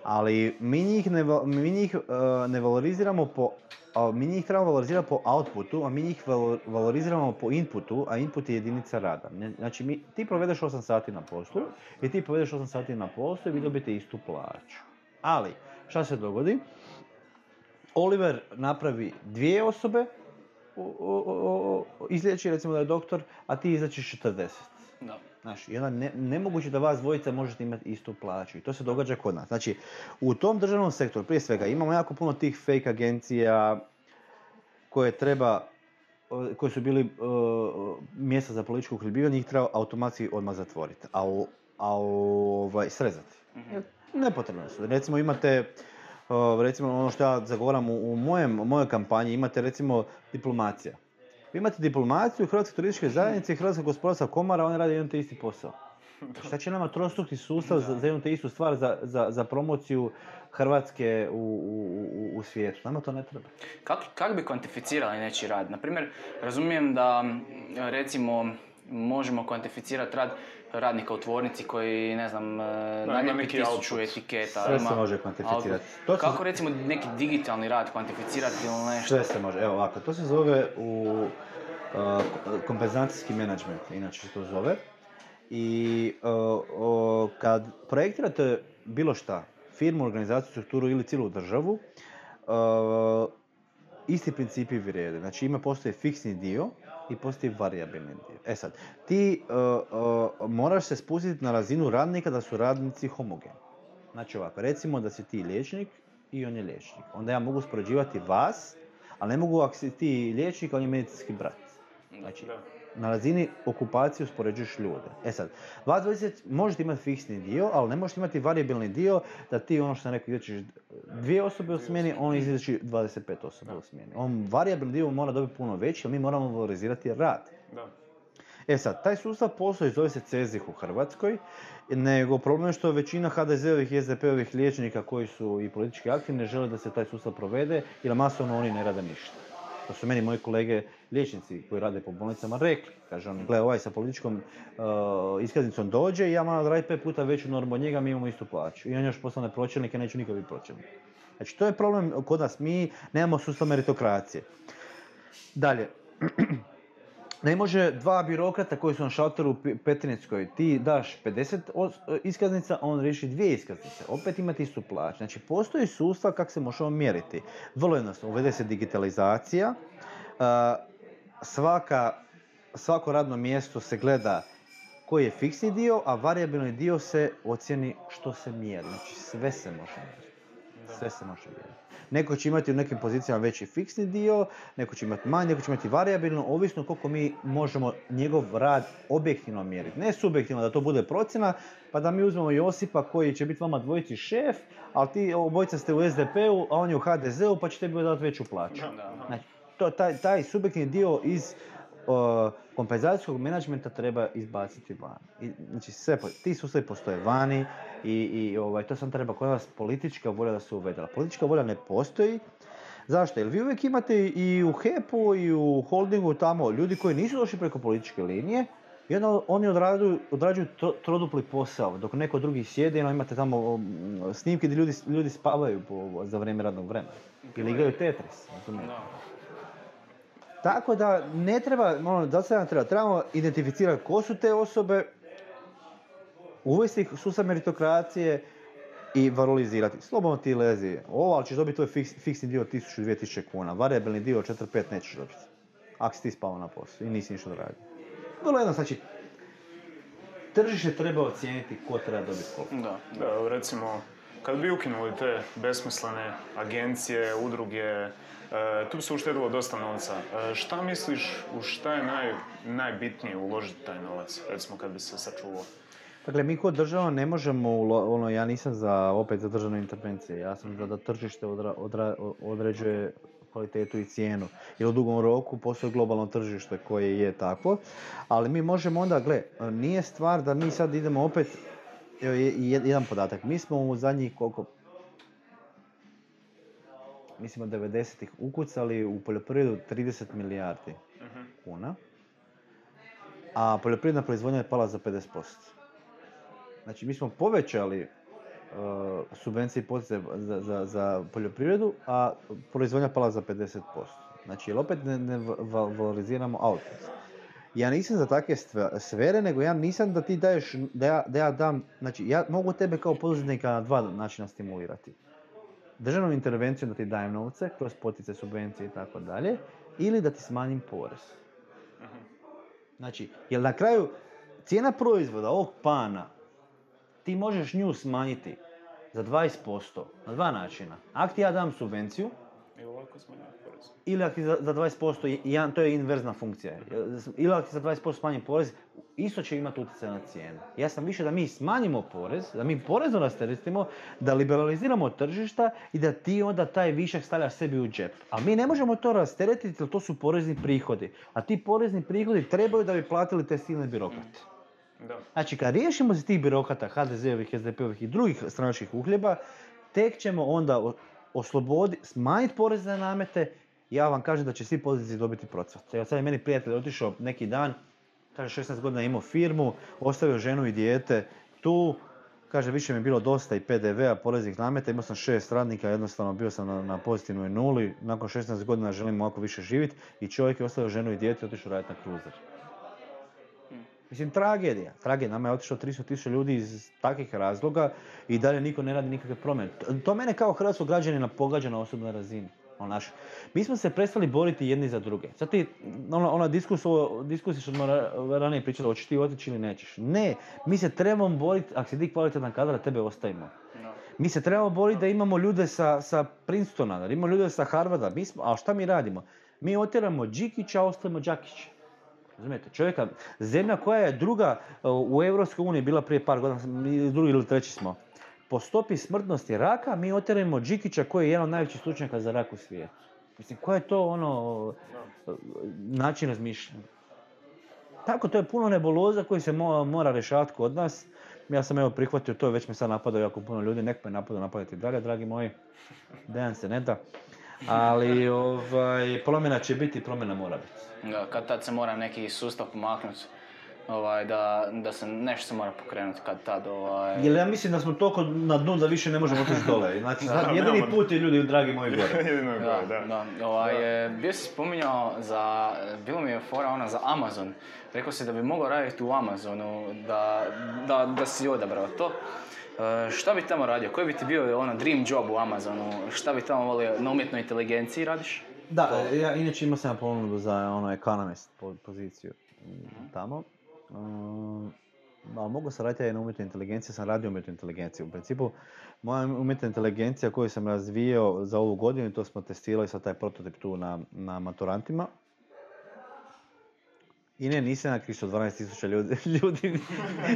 Ali mi njih ne, mi njih, e, ne valoriziramo po a mi njih trebamo valorizirati po outputu, a mi njih valo- valoriziramo po inputu, a input je jedinica rada. Znači, mi, ti provedeš 8 sati na poslu i ti provedeš 8 sati na poslu i vi dobijete istu plaću. Ali, šta se dogodi? Oliver napravi dvije osobe, izliječi recimo da je doktor, a ti izlečiš 40. Da. Znaš, i onda ne, nemoguće da vas dvojica možete imati istu plaću i to se događa kod nas. Znači, u tom državnom sektoru, prije svega, imamo jako puno tih fake agencija koje treba, o, koje su bili e, mjesta za političko uhljebljivanje, njih treba automatski odmah zatvoriti, a, u, a u, ovaj, srezati. Mhm. Jer Nepotrebno su. Recimo imate, o, recimo ono što ja zagovaram u, u mojem, mojoj kampanji, imate recimo diplomacija. Vi imate diplomaciju Hrvatske turističke zajednice i Hrvatska gospodarska komora, oni rade jedan te isti posao. Šta će nama trostrukni sustav za, za jednu te istu stvar, za, za, za promociju Hrvatske u, u, u, svijetu? Nama to ne treba. Kako kak bi kvantificirali nečiji rad? Naprimjer, razumijem da recimo možemo kvantificirati rad radnika u tvornici koji, ne znam, e, naljepi neki tisuću etiketa. Sve se može kvantificirati. To se- Kako recimo neki digitalni rad kvantificirati ili nešto? Sve se može. Evo ovako, to se zove u uh, kompenzacijski menadžment, inače se to zove. I uh, uh, kad projektirate bilo šta, firmu, organizaciju, strukturu ili cijelu državu, uh, isti principi vrijede. Znači ima postoji fiksni dio i postoji varijabilni dio. E sad, ti uh, uh, moraš se spustiti na razinu radnika da su radnici homogeni. Znači ovako, recimo da si ti liječnik i on je liječnik. Onda ja mogu uspoređivati vas, ali ne mogu ako si ti liječnik, on je medicinski brat. Znači. Na razini okupacije uspoređuješ ljude. E sad, vas dvojice možete imati fiksni dio, ali ne možete imati varijabilni dio da ti ono što sam rekao izlečiš dvije osobe u smjeni, on izleči 25 osoba u smjeni. On varijabilni dio mora dobiti puno veći, jer mi moramo valorizirati rad. Da. E sad, taj sustav postoji, zove se CEZIH u Hrvatskoj, nego problem je što većina HDZ-ovih i SDP-ovih liječnika koji su i politički aktivni ne žele da se taj sustav provede, jer masovno oni ne rade ništa. To su meni moji kolege liječnici koji rade po bolnicama rekli. Kaže on, gle, ovaj sa političkom uh, iskaznicom dođe i ja moram raditi pet puta veću normu od njega, mi imamo istu plaću. I on još postane pročelnik, ja neću nikad biti pročelnik. Znači, to je problem kod nas. Mi nemamo sustav meritokracije. Dalje, ne može dva birokrata koji su na šalteru u Pe- Petrinjskoj, ti daš 50 os- iskaznica, on riješi dvije iskaznice. Opet imate istu plaću. Znači, postoji sustav kako se možemo mjeriti. Vrlo jednostavno, uvede se digitalizacija, a, svaka, svako radno mjesto se gleda koji je fiksni dio, a varijabilni dio se ocjeni što se mjeri. Znači, sve se može mjeriti. Sve se može mijenjati. Neko će imati u nekim pozicijama veći fiksni dio, neko će imati manji, neko će imati variabilno, ovisno koliko mi možemo njegov rad objektivno mjeriti. Ne subjektivno da to bude procjena, pa da mi uzmemo Josipa koji će biti vama dvojici šef, ali ti obojica ste u SDP-u, a on je u HDZ-u, pa ćete bi dati veću plaću. Znači, to, taj, taj subjektivni dio iz kompenzacijskog menadžmenta treba izbaciti van. I, znači, sve, ti sustavi postoje vani i, i ovaj, to sam treba kod nas politička volja da se uvedela. Politička volja ne postoji. Zašto? Jer vi uvijek imate i u HEP-u i u holdingu tamo ljudi koji nisu došli preko političke linije i oni odrađuju, odrađuju tro- trodupli posao, dok neko drugi sjede i imate tamo snimke gdje ljudi, ljudi spavaju po, za vrijeme radnog vremena. Ili igraju Tetris. razumijete? Tako da ne treba, ono, da se nam treba, trebamo identificirati ko su te osobe, uvesti ih sustav meritokracije i valorizirati. Slobodno ti lezi ovo, ali ćeš dobiti tvoj fiks, fiksni dio 1000-2000 kuna, variabilni dio 4-5 nećeš dobiti. Ako si ti spao na poslu i nisi ništa odradio. Vrlo jedno, znači, tržište treba ocijeniti ko treba dobiti koliko. Da. Da, recimo, kad bi ukinuli te besmislene agencije, udruge, e, tu bi se uštedilo dosta novca. E, šta misliš, u šta je naj, najbitnije uložiti taj novac, recimo kad bi se sačuvao? Dakle, mi kod država ne možemo, ono, ja nisam za, opet za državne intervencije, ja sam za da tržište odra- određuje kvalitetu i cijenu. Jer u dugom roku postoji globalno tržište koje je takvo, ali mi možemo onda, gle, nije stvar da mi sad idemo opet, evo je- je- jedan podatak, mi smo u zadnjih koliko, mislim od 90-ih ukucali u poljoprivredu 30 milijardi kuna, a poljoprivredna proizvodnja je pala za 50%. Znači, mi smo povećali uh, subvencije i za, za, za poljoprivredu, a proizvodnja pala za 50%. Znači, jer opet ne, ne va- va- valoriziramo output. Ja nisam za takve sfere, nego ja nisam da ti daješ, da ja, da ja dam, znači ja mogu tebe kao poduzetnika na dva načina stimulirati. Državnom intervencijom da ti dajem novce, kroz potice, subvencije i tako dalje, ili da ti smanjim porez. Znači, jer na kraju cijena proizvoda ovog pana, ti možeš nju smanjiti za 20% na dva načina. Ako ti ja dam subvenciju, I ovako porez. ili ako za, za 20%, i- jedan, to je inverzna funkcija, ili ako za 20% smanjim porez, isto će imati utjecaj na cijenu. Ja sam više da mi smanjimo porez, da mi porezno rasteretimo, da liberaliziramo tržišta i da ti onda taj višak stavljaš sebi u džep. A mi ne možemo to rasteretiti jer to su porezni prihodi. A ti porezni prihodi trebaju da bi platili te silne birokrate. Da. Znači, kad riješimo se tih birokrata, HDZ-ovih, SDP-ovih i drugih stranačkih uhljeba, tek ćemo onda o- osloboditi, smanjiti porezne namete, ja vam kažem da će svi poduzetnici dobiti procvat. Evo sad je meni prijatelj otišao neki dan, kaže 16 godina imao firmu, ostavio ženu i dijete tu, kaže više mi je bilo dosta i PDV-a, poreznih nameta, imao sam šest radnika, jednostavno bio sam na, na pozitivnoj nuli, nakon 16 godina želim ovako više živjeti i čovjek je ostavio ženu i dijete i otišao raditi na kruzer. Mislim, tragedija. Tragedija. Nama je otišlo 300 tisuća ljudi iz takvih razloga i dalje niko ne radi nikakve promjene. To- mene kao hrvatskog građanina pogađa na osobnoj razini. Ono, naš. Mi smo se prestali boriti jedni za druge. Sad ti, ona, ona diskusija što smo ra- ranije pričali, hoćeš ti otići ili nećeš. Ne, mi se trebamo boriti, ako si ti kvalitetan kadar, tebe ostavimo. Mi se trebamo boriti da imamo ljude sa, sa Princetona, da imamo ljude sa Harvarda. Mi smo, a šta mi radimo? Mi otjeramo Đikića, a ostavimo Đakića. Razumijete, čovjeka, zemlja koja je druga uh, u uniji bila prije par godina, mi drugi ili treći smo. Po stopi smrtnosti raka mi otjeramo Đikića koji je jedan od najvećih stručnjaka za rak u svijetu. Mislim, koja je to ono način razmišljanja? Tako, to je puno nebuloza koji se mo- mora rješavati kod nas. Ja sam evo prihvatio to, već me sad napadaju jako puno ljudi, nek me napadaju, napadati dalje, dragi moji. Dejan se ne da. Ali ovaj, promjena će biti, promjena mora biti. Da, kad tad se mora neki sustav pomaknuti. Ovaj, da, da se nešto se mora pokrenuti kad tad ovaj... Jer ja mislim da smo toliko na dnu da više ne možemo otići dole. Znači, Da, jedini nemamo- put je ljudi, dragi moji, gore. Jedino je Da, gore, da. da. Ovaj, e, bio si spominjao za, bilo mi je fora ona za Amazon. Rekao si da bi mogao raditi u Amazonu, da, da, da si odabrao to. E, šta bi tamo radio? Koji bi ti bio ono dream job u Amazonu? Šta bi tamo volio? Na umjetnoj inteligenciji radiš? Da, ja inače imao sam ponudu za ono Economist po- poziciju mm, tamo. Um, ali mogu sam raditi na umjetnoj inteligenciji, sam radio umjetnu inteligenciju. U principu, moja umjetna inteligencija koju sam razvijao za ovu godinu, to smo testirali sa taj prototip tu na, na maturantima, i ne, nisam ja kriv što 12.000 ljudi, ljudi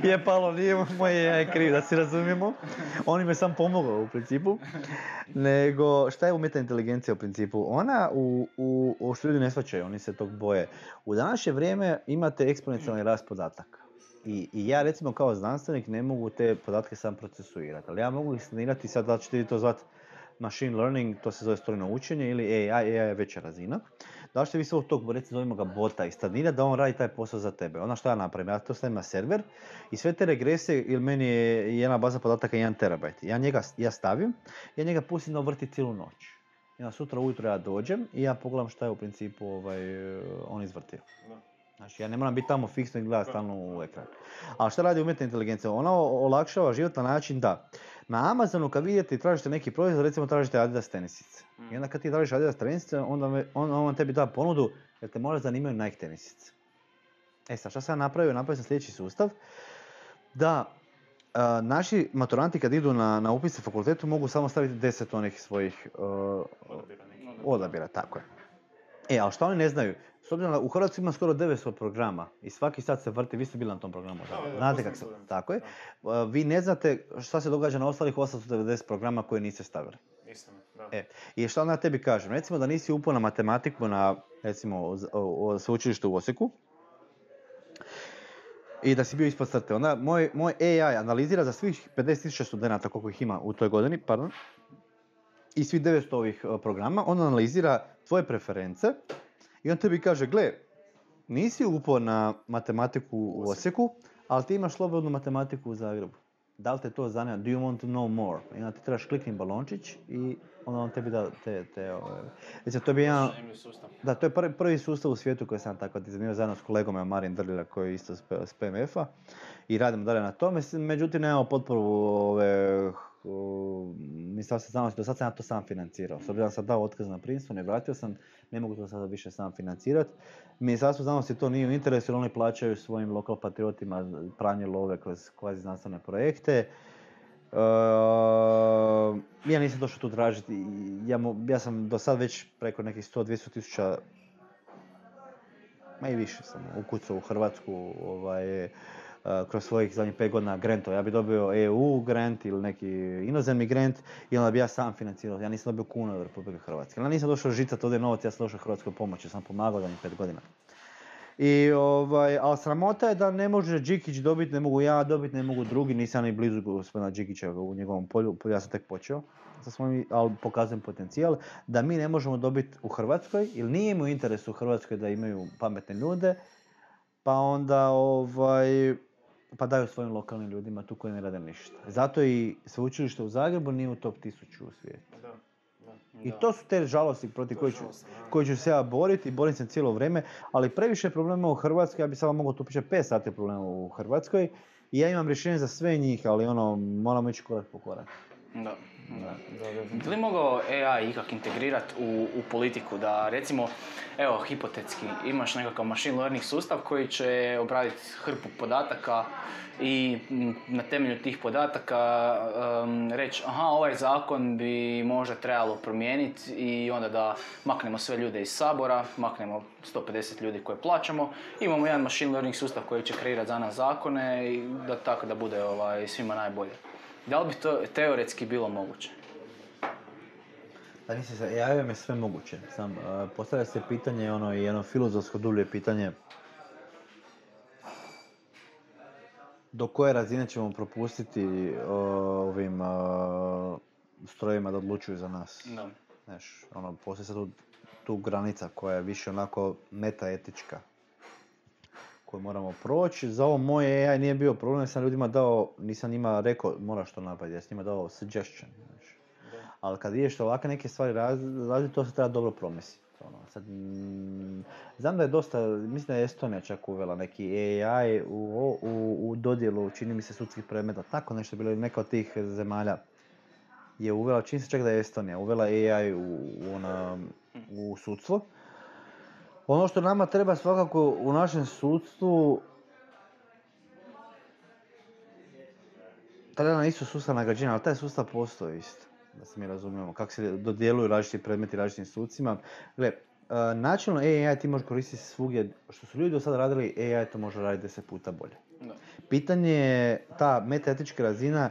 je palo, nije moje ja je kriv, da se razumijemo. Oni me sam pomogao u principu. Nego, šta je umjetna inteligencija u principu? Ona u, u, u što ljudi ne shvaćaju, oni se tog boje. U današnje vrijeme imate eksponencijalni rast podataka. I, I ja recimo kao znanstvenik ne mogu te podatke sam procesuirati, ali ja mogu ih sanirati, sad da ćete to zvati machine learning, to se zove strojno učenje ili AI, AI je veća razina. Da li ćete vi svog tog, recimo zovemo ga bota, instalirati da on radi taj posao za tebe. Ona što ja napravim, ja to stavim na server i sve te regrese, ili meni je jedna baza podataka 1 terabajt. Ja njega ja stavim, ja njega pustim da vrti cijelu noć. I onda sutra ujutro ja dođem i ja pogledam šta je u principu ovaj, on izvrtio. Znači, ja ne moram biti tamo fiksno i gledati stalno u ekran. Ali šta radi umjetna inteligencija? Ona olakšava život na način da na Amazonu kad vidite i tražite neki proizvod, recimo tražite Adidas tenisice. I onda kad ti tražiš Adidas tenisice, onda me, on, on tebi da ponudu jer te možda zanimaju Nike tenisice. E sad, šta sam napravio? Napravio sam sljedeći sustav da naši maturanti kad idu na, na upise fakultetu mogu samo staviti deset onih svojih uh, odabira, tako je. E, ali šta oni ne znaju? S obzirom da u Hrvatskoj ima skoro 900 programa i svaki sat se vrti, vi ste bili na tom programu, da, znate kako se, tako je. Vi ne znate šta se događa na ostalih 890 programa koje niste stavili. E, I šta onda tebi kažem? Recimo da nisi upao na matematiku na, recimo, o, sveučilištu u Osijeku, i da si bio ispod crte. Onda moj, moj AI analizira za svih 50.000 studenta koliko ih ima u toj godini, pardon, i svih 900 ovih e, programa, on analizira tvoje preference i on tebi kaže, gle, nisi upao na matematiku u Osijeku, ali ti imaš slobodnu matematiku u Zagrebu. Da li te to zanima? Do you want to know more? I onda ti trebaš klikni balončić i onda on tebi da te... te ove... to bi jedan... Da, to je prvi, prvi sustav u svijetu koji sam tako dizajnirao zajedno s kolegom Marin Drlila koji je isto s PMF-a i radimo dalje na tome. Međutim, nemamo potporu ove Ministarstvo znanosti, do sad sam ja to sam financirao. S obzirom sam dao otkaz na Princeton ne vratio sam, ne mogu to sada više sam financirati. Ministarstvo znanosti to nije u interesu jer oni plaćaju svojim lokal patriotima pranje love kroz kvazi znanstvene projekte. Uh, ja nisam došao tu tražiti, ja, ja sam do sad već preko nekih 100-200 tisuća, ma i više sam ukucao u Hrvatsku, ovaj, kroz svojih zadnjih pet godina grantova. Ja bi dobio EU grant ili neki inozemni grant i onda bi ja sam financirao. Ja nisam dobio kuna od Republike Hrvatske. Ja nisam došao žicati ovdje novac, ja sam došao Hrvatskoj pomoći, sam pomagao zadnjih pet godina. I ovaj, ali sramota je da ne može Džikić dobiti, ne mogu ja dobiti, ne mogu drugi, nisam ni blizu gospodina Džikića u njegovom polju, ja sam tek počeo sa svojim, ali pokazujem potencijal, da mi ne možemo dobiti u Hrvatskoj, ili nije im u interesu u Hrvatskoj da imaju pametne ljude, pa onda ovaj, pa daju svojim lokalnim ljudima tu koji ne rade ništa. Zato i sveučilište u Zagrebu nije u top 1000 u svijetu. Da. I to su te žalosti protiv koji ću, koji ću se ja boriti i borim se cijelo vrijeme, ali previše problema u Hrvatskoj, ja bi samo mogao tu pričati 5 sati problema u Hrvatskoj i ja imam rješenje za sve njih, ali ono, moramo ići korak po korak. Da. Da, li mogao AI ikak integrirati u, u politiku da recimo, evo hipotetski, imaš nekakav machine learning sustav koji će obraditi hrpu podataka i na temelju tih podataka um, reći aha ovaj zakon bi možda trebalo promijeniti i onda da maknemo sve ljude iz sabora, maknemo 150 ljudi koje plaćamo, imamo jedan machine learning sustav koji će kreirati za nas zakone i da tako da bude ovaj, svima najbolje. Da li bi to teoretski bilo moguće? Pa nisi se, javio me sve moguće. Sam, uh, postavlja se pitanje, ono, i jedno filozofsko dublje pitanje, do koje razine ćemo propustiti uh, ovim uh, strojima da odlučuju za nas. Da. Znaš, ono, postoji se tu, tu granica koja je više onako metaetička koju moramo proći. Za ovo moje AI nije bio problem, sam ljudima dao, nisam njima rekao moraš to napraviti, ja sam njima dao suggestion. Znači. Ali kad ideš ovakve neke stvari različiti, to se treba dobro promisliti. Ono, sad, mm, znam da je dosta, mislim da je Estonija čak uvela neki AI u, u, u dodjelu, čini mi se, sudskih predmeta, tako nešto bilo, neka od tih zemalja je uvela, čini se čak da je Estonija, uvela AI u, u, ona, u sudstvo. Ono što nama treba svakako u našem sudstvu tada na isto sustav nagađenja, ali taj sustav postoji isto, da se mi razumijemo, kako se dodjeluju različiti predmeti različitim sucima. Gle, uh, načelno AI ti može koristiti svugdje, što su ljudi do sada radili, AI to može raditi deset puta bolje. Pitanje je ta metaetička razina,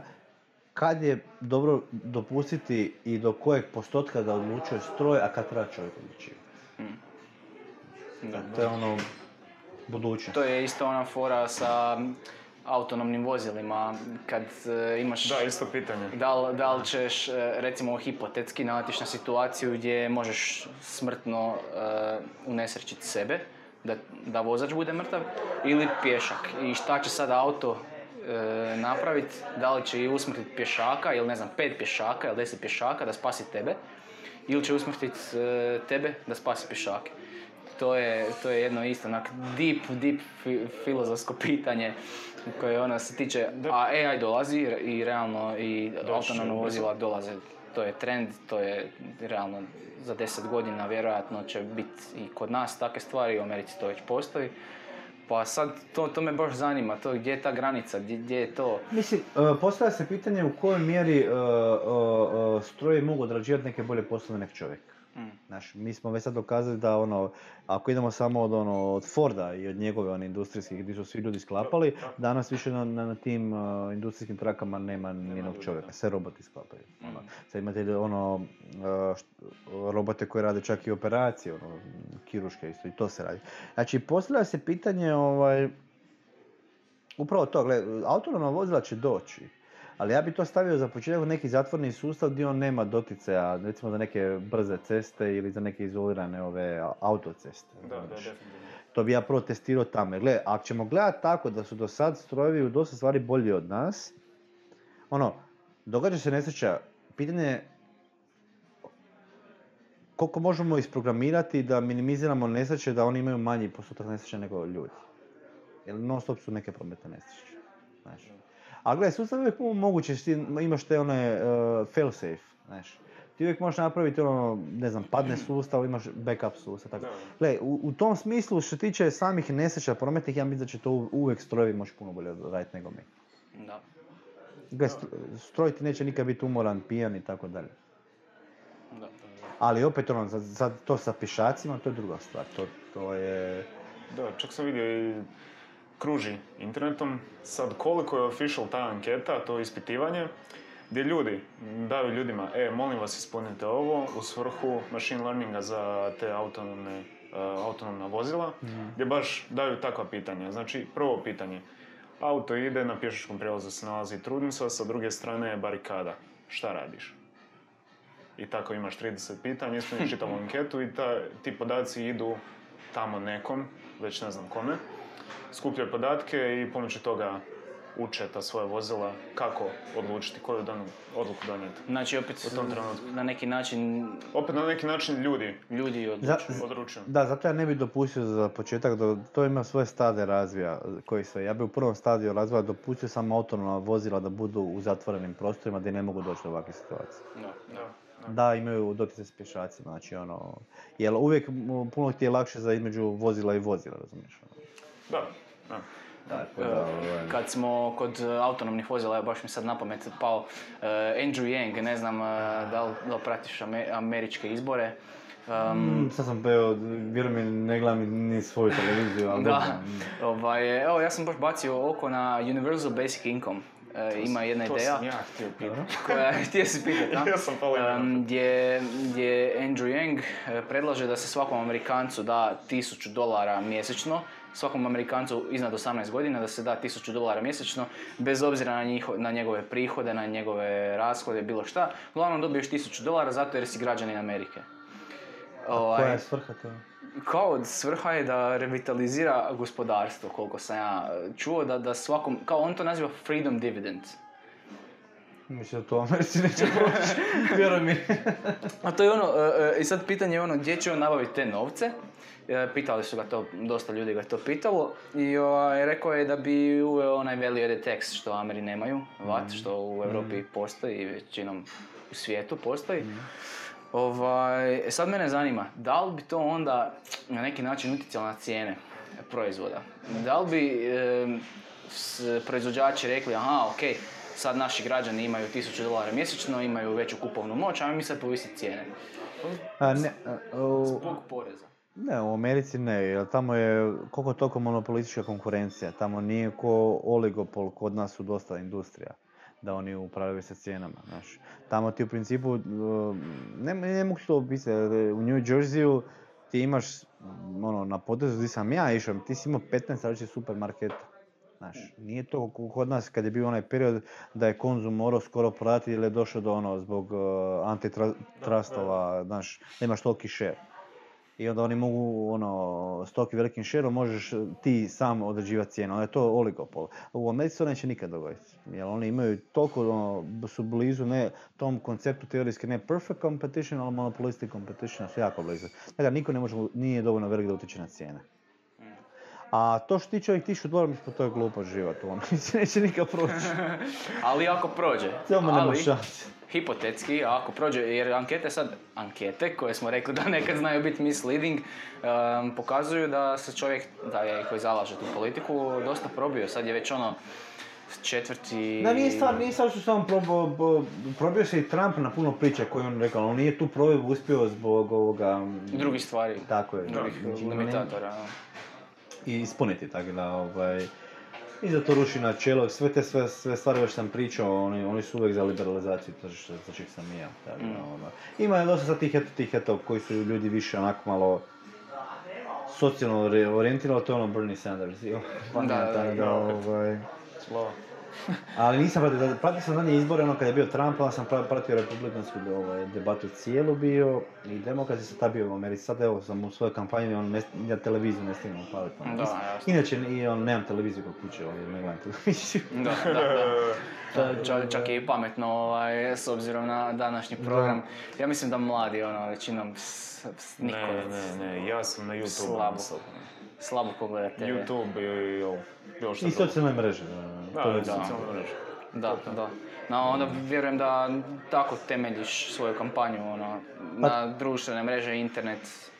kad je dobro dopustiti i do kojeg postotka da odlučuje stroj, a kad treba čovjek odlučivati. Da. To je ono buduće. To je isto ona fora sa autonomnim vozilima, kad e, imaš... Da, isto pitanje. Da li, da li ćeš, e, recimo hipotetski, naletiš na situaciju gdje možeš smrtno uh, unesrećiti sebe, da, da vozač bude mrtav, ili pješak. I šta će sad auto e, napraviti, da li će i usmrtiti pješaka, ili ne znam, pet pješaka ili deset pješaka da spasi tebe, ili će usmrtiti e, tebe da spasi pješake. To je, to je jedno isto, onak deep, deep fi- filozofsko pitanje koje ono se tiče, a AI dolazi i realno i autonomno vozila dolaze. To je trend, to je realno za 10 godina vjerojatno će biti i kod nas takve stvari, u Americi to već postoji. Pa sad, to, to me baš zanima, to gdje je ta granica, gdje, gdje je to... Mislim, uh, postavlja se pitanje u kojoj mjeri uh, uh, uh, strojevi mogu odrađivati neke bolje poslove nek čovjek. Mm. Znaš, mi smo već sad dokazali da ono, ako idemo samo od, ono, od Forda i od njegove one industrijskih gdje su svi ljudi sklapali, danas više na, na, na tim uh, industrijskim trakama nema jednog čovjeka, sve roboti sklapaju. Ono, sad imate ono, uh, št- robote koji rade čak i operacije, ono, kiruške isto, i to se radi. Znači, postavlja se pitanje, ovaj, upravo to, gle, autonomna vozila će doći, ali ja bi to stavio za početak u neki zatvorni sustav gdje on nema doticaja, recimo za neke brze ceste ili za neke izolirane ove autoceste. Da, da, definitivno. To bi ja prvo testirao tamo. Jer Gle, ako ćemo gledati tako da su do sad strojevi u dosta stvari bolji od nas, ono, događa se nesreća, pitanje je koliko možemo isprogramirati da minimiziramo nesreće da oni imaju manji postotak nesreća nego ljudi. Jer non stop su neke prometne nesreće. Znaš. A gledaj, sustav je uvijek mo- moguće, ti imaš te one uh, fail safe, znaš. Ti uvijek možeš napraviti ono, ne znam, padne sustav, imaš backup sustav, tako. Gle, u, u tom smislu što se tiče samih nesreća prometnih, ja mislim da će to uvijek strojevi moći puno bolje raditi nego mi. Da. Gle, stro- stroj ti neće nikad biti umoran, pijan i tako dalje. da. Ali opet ono, za, za to sa pješacima, to je druga stvar. To, to je... Da, čak sam vidio i kruži internetom sad koliko je official ta anketa, to ispitivanje, gdje ljudi daju ljudima, e, molim vas ispunite ovo u svrhu machine learninga za te autonomne, uh, autonomna vozila, gdje baš daju takva pitanja. Znači, prvo pitanje, auto ide, na pješačkom prijelazu se nalazi trudnica, sa druge strane je barikada. Šta radiš? I tako imaš 30 pitanja, ispuniš čitavu anketu i ta, ti podaci idu tamo nekom, već ne znam kome, skupljaju podatke i pomoću toga uče ta svoja vozila kako odlučiti, koju danu odluku donijeti. Znači opet U tom trenutku. na neki način Opet na neki način ljudi ljudi odlučuju. odručuju. Da, zato ja ne bih dopustio za početak da to ima svoje stade razvija koji sve. Ja bih u prvom stadiju razvoja dopustio samo autonomna vozila da budu u zatvorenim prostorima gdje ne mogu doći do ovakve situacije. Da. Da, da. Da, imaju doticaj s pješacima, znači ono... Jer uvijek puno ti je lakše za između vozila i vozila, razumiješ? Da, da. Tako E, da, ovaj, Kad smo kod e, autonomnih vozila, evo baš mi sad na pamet pao e, Andrew Yang, ne znam da li, da li pratiš ame- američke izbore. Um, mm, sad sam peo, vjerujem mi, ne gledam ni svoju televiziju, ali Da, ovaj, evo ja sam baš bacio oko na Universal Basic Income. E, ima jedna to ideja sam ja htio pitati. koja htio si pitati, a? Ja sam Em, gdje, gdje Andrew Yang predlaže da se svakom Amerikancu da 1000 dolara mjesečno, svakom Amerikancu iznad 18 godina da se da 1000 dolara mjesečno, bez obzira na, njiho- na njegove prihode, na njegove rashode, bilo šta. Uglavnom dobiješ 1000 dolara zato jer si građanin Amerike. Ovaj, Koja je svrha toga? kao svrha je da revitalizira gospodarstvo, koliko sam ja e, čuo, da, da svakom, kao on to naziva freedom dividend. Mislim da to Americi neće proći, vjeruj mi. A to je ono, e, e, i sad pitanje je ono gdje će on nabaviti te novce. E, Pitali su ga to, dosta ljudi ga je to pitalo i ovaj, rekao je da bi uveo onaj value added tax što Ameri nemaju, VAT, što u Europi postoji i većinom u svijetu postoji. Ovaj, e, sad mene zanima, da li bi to onda na neki način utjecalo na cijene proizvoda? Da li bi s- proizvođači rekli, aha, ok, sad naši građani imaju 1000 dolara mjesečno, imaju veću kupovnu moć, ajmo mi sad povisiti cijene. A, ne, a, Zbog poreza. Ne, u Americi ne, jer tamo je koliko toliko monopolistička konkurencija. Tamo nije ko oligopol, kod su su dosta industrija da oni upravljaju sa cijenama, znaš. Tamo ti u principu, uh, ne, ne mogu to opisati, u New Jerseyu ti imaš, ono, na potezu gdje sam ja išao, ti si imao 15 različitih supermarketa. Znaš, nije to ko- kod nas kad je bio onaj period da je konzum morao skoro prodati jer je došao do ono zbog uh, antitrustova, znaš, nemaš toliki share. I onda oni mogu, ono, s tolikim velikim šerom možeš ti sam određivati cijenu, onda je to oligopol. U Americi to neće nikad dogoditi, jer oni imaju toliko, ono, su blizu, ne tom konceptu teorijski, ne perfect competition, ali monopolistic competition su jako blizu. Dakle, niko ne može, nije dovoljno velik da utječe na cijene. A to što ti čovjek tišu dolara, mislim, to je glupo život Americi, neće nikad proći. Ali ako prođe, Samo nema ali, šanse. Hipotetski, ako prođe, jer ankete sad, ankete koje smo rekli da nekad znaju biti misleading, um, pokazuju da se čovjek, da je koji zalaže tu politiku, dosta probio. Sad je već ono četvrti... Da, nije stvar, nije stvar što sam probao, probio se i Trump na puno priča koje on rekao, on nije tu provedbu uspio zbog ovoga... Drugih stvari. Tako je. Drugih limitatora. I ispuniti, tako da, ovaj... I zato ruši načelo, sve te sve, sve stvari već sam pričao, oni, oni su uvijek za liberalizaciju tržišta, za čeg sam i ja. Tako da, Mm. ono. Ima je dosta sad tih eto, tih eto, koji su ljudi više onako malo socijalno orijentirani, to je ono Bernie Sanders. i Da, da, tako da. ovaj... Slava. Ali nisam pratio, pratio sam zadnje izbore, ono kad je bio Trump, onda sam pra- pratio republikansku ovaj, debatu cijelu bio i demokrati sam tad bio u Americi. Sad evo sam u svojoj kampanji, on ne, ja televiziju ne stignem upaliti. ono. Jasno. Inače, i on, nemam televiziju kod kuće, ovaj, ne gledam televiziju. Da, da, da. Da, čak, čak je i pametno ovaj, s obzirom na današnji program. Ja mislim da mladi ono, većinom s, s, niko Ne, ne, ne, ja sam na YouTube. slabo, slabo pogleda TV. YouTube i ovo. Još I socijalne mreže. Da, Da, to da, je da. Da, da. No, onda vjerujem da tako temeljiš svoju kampanju, ono, na društvene mreže, internet.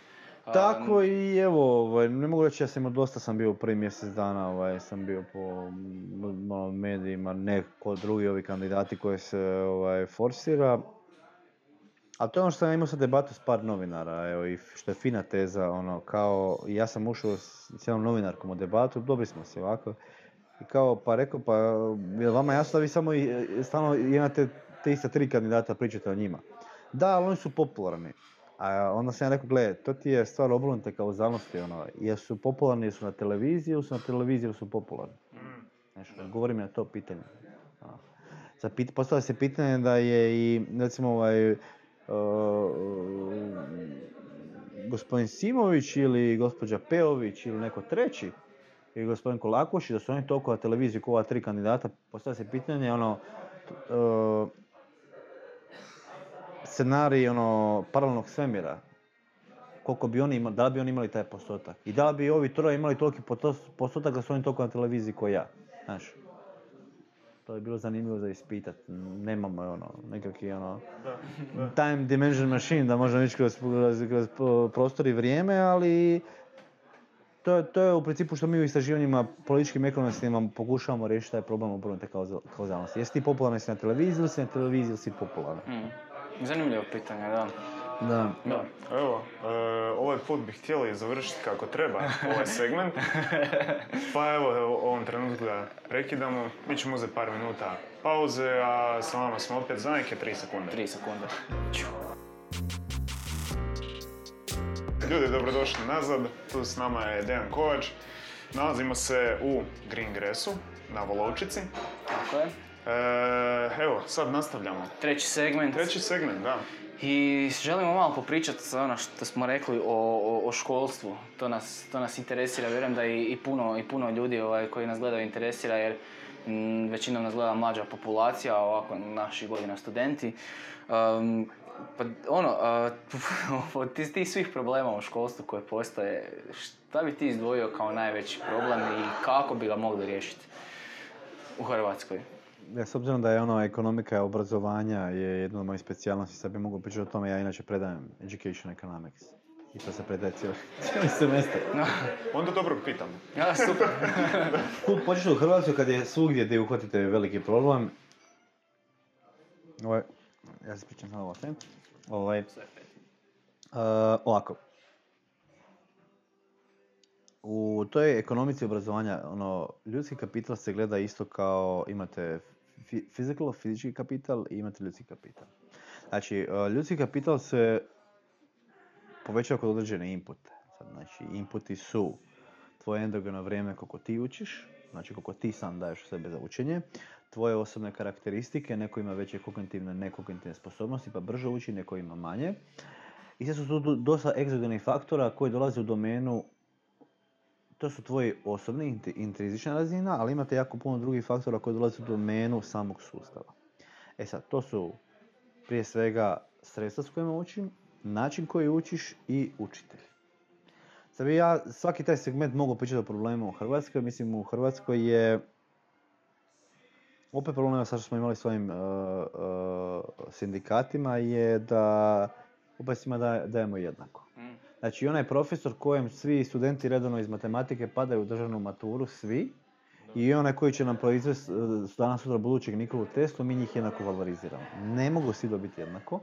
um, Tako i evo, ovaj, ne mogu reći, ja sam imao dosta, sam bio u prvi mjesec dana, ovaj, sam bio po m, ono, medijima, ne kod drugi ovi kandidati koje se ovaj, forsira. A to je ono što sam imao sad debatu s par novinara, evo, i što je fina teza, ono, kao, ja sam ušao s, jednom novinarkom u debatu, dobri smo se ovako, i kao, pa rekao, pa, je vama jasno da vi samo i- stalno imate te iste tri kandidata, pričate o njima? Da, ali oni su popularni. A onda sam ja rekao, gle, to ti je stvar obrnute kauzalnosti, ono, jer su popularni, jer su na televiziji, ili su na televiziji, ili su popularni. Znaš, odgovori mi na to pitanje. A. Sad pit, postavlja se pitanje da je i, recimo, ovaj, uh, gospodin Simović ili gospođa Peović ili neko treći, ili gospodin Kolakušić, da su oni toliko na televiziji kao ova tri kandidata, postavlja se pitanje, ono, uh, scenarij ono, paralelnog svemira, koliko bi oni imali, da li bi oni imali taj postotak? I da li bi ovi troje imali toliki postotak da su oni toliko na televiziji kao ja? Znaš, to je bilo zanimljivo za ispitat. Nemamo ono, nekakvi ono, time dimension machine da možemo ići kroz, kroz, prostor i vrijeme, ali to, je- to je u principu što mi u istraživanjima političkim ekonomskim pokušavamo riješiti taj problem obrnute kauza- kauzalnosti. Jesi ti popularan si na televiziji ili si na televiziji ili si popularan? Mm. Zanimljivo pitanje, da. Da. Da, evo, e, ovaj put bi htjeli završiti kako treba ovaj segment. Pa evo, u ovom trenutku da prekidamo. Mi ćemo uzeti par minuta pauze, a sa vama smo opet za neke 3 sekunde. 3 sekunde. Ljudi, dobrodošli nazad. Tu s nama je Dejan Kovač. Nalazimo se u Green Gressu, na Volovčici. Tako je. E, evo, sad nastavljamo. Treći segment. Treći segment, da. I želimo malo popričati ono što smo rekli o, o, o školstvu. To nas, to nas interesira, vjerujem da i, i, puno, i puno ljudi ovaj, koji nas gledaju interesira jer mm, većinom nas gleda mlađa populacija, ovako naši godina studenti. Um, pa ono, uh, od tih, tih svih problema u školstvu koje postoje, šta bi ti izdvojio kao najveći problem i kako bi ga mogli riješiti u Hrvatskoj? Ja, s obzirom da je ono ekonomika obrazovanja je jedna od mojih specijalnosti, sad bi mogu pričati o tome, ja inače predajem Education Economics. I to se predaje cijeli, cijeli semestar. Onda dobro pitam. Ja, super. Kud počeš u Hrvatskoj kad je svugdje gdje uhvatite veliki problem, Ovaj, ja se pričam samo ovo sve. Ovaj. Uh, ovako. U toj ekonomici obrazovanja, ono, ljudski kapital se gleda isto kao imate physical, fizički kapital i imate ljudski kapital. Znači, uh, ljudski kapital se povećava kod određene inpute. Sad, znači, inputi su tvoje endogeno vrijeme koliko ti učiš, znači koliko ti sam daješ sebe za učenje, tvoje osobne karakteristike, neko ima veće kognitivne, nekognitivne sposobnosti, pa brže uči, neko ima manje. I sad su tu do- dosta egzogenih faktora koji dolaze u domenu, to su tvoji osobni, intrinzična razina, ali imate jako puno drugih faktora koji dolaze u domenu samog sustava. E sad, to su prije svega sredstva s kojima učim, način koji učiš i učitelj. Sad bi ja svaki taj segment mogu pričati o problemu u Hrvatskoj, mislim u Hrvatskoj je opet problem, sad što smo imali s ovim uh, uh, sindikatima je da opet svima daj- dajemo jednako. Mm. Znači onaj profesor kojem svi studenti redovno iz matematike padaju u državnu maturu, svi, i onaj koji će nam proizvesti danas sutra budućeg Nikolu Teslu, mi njih jednako valoriziramo. Ne mogu svi dobiti jednako,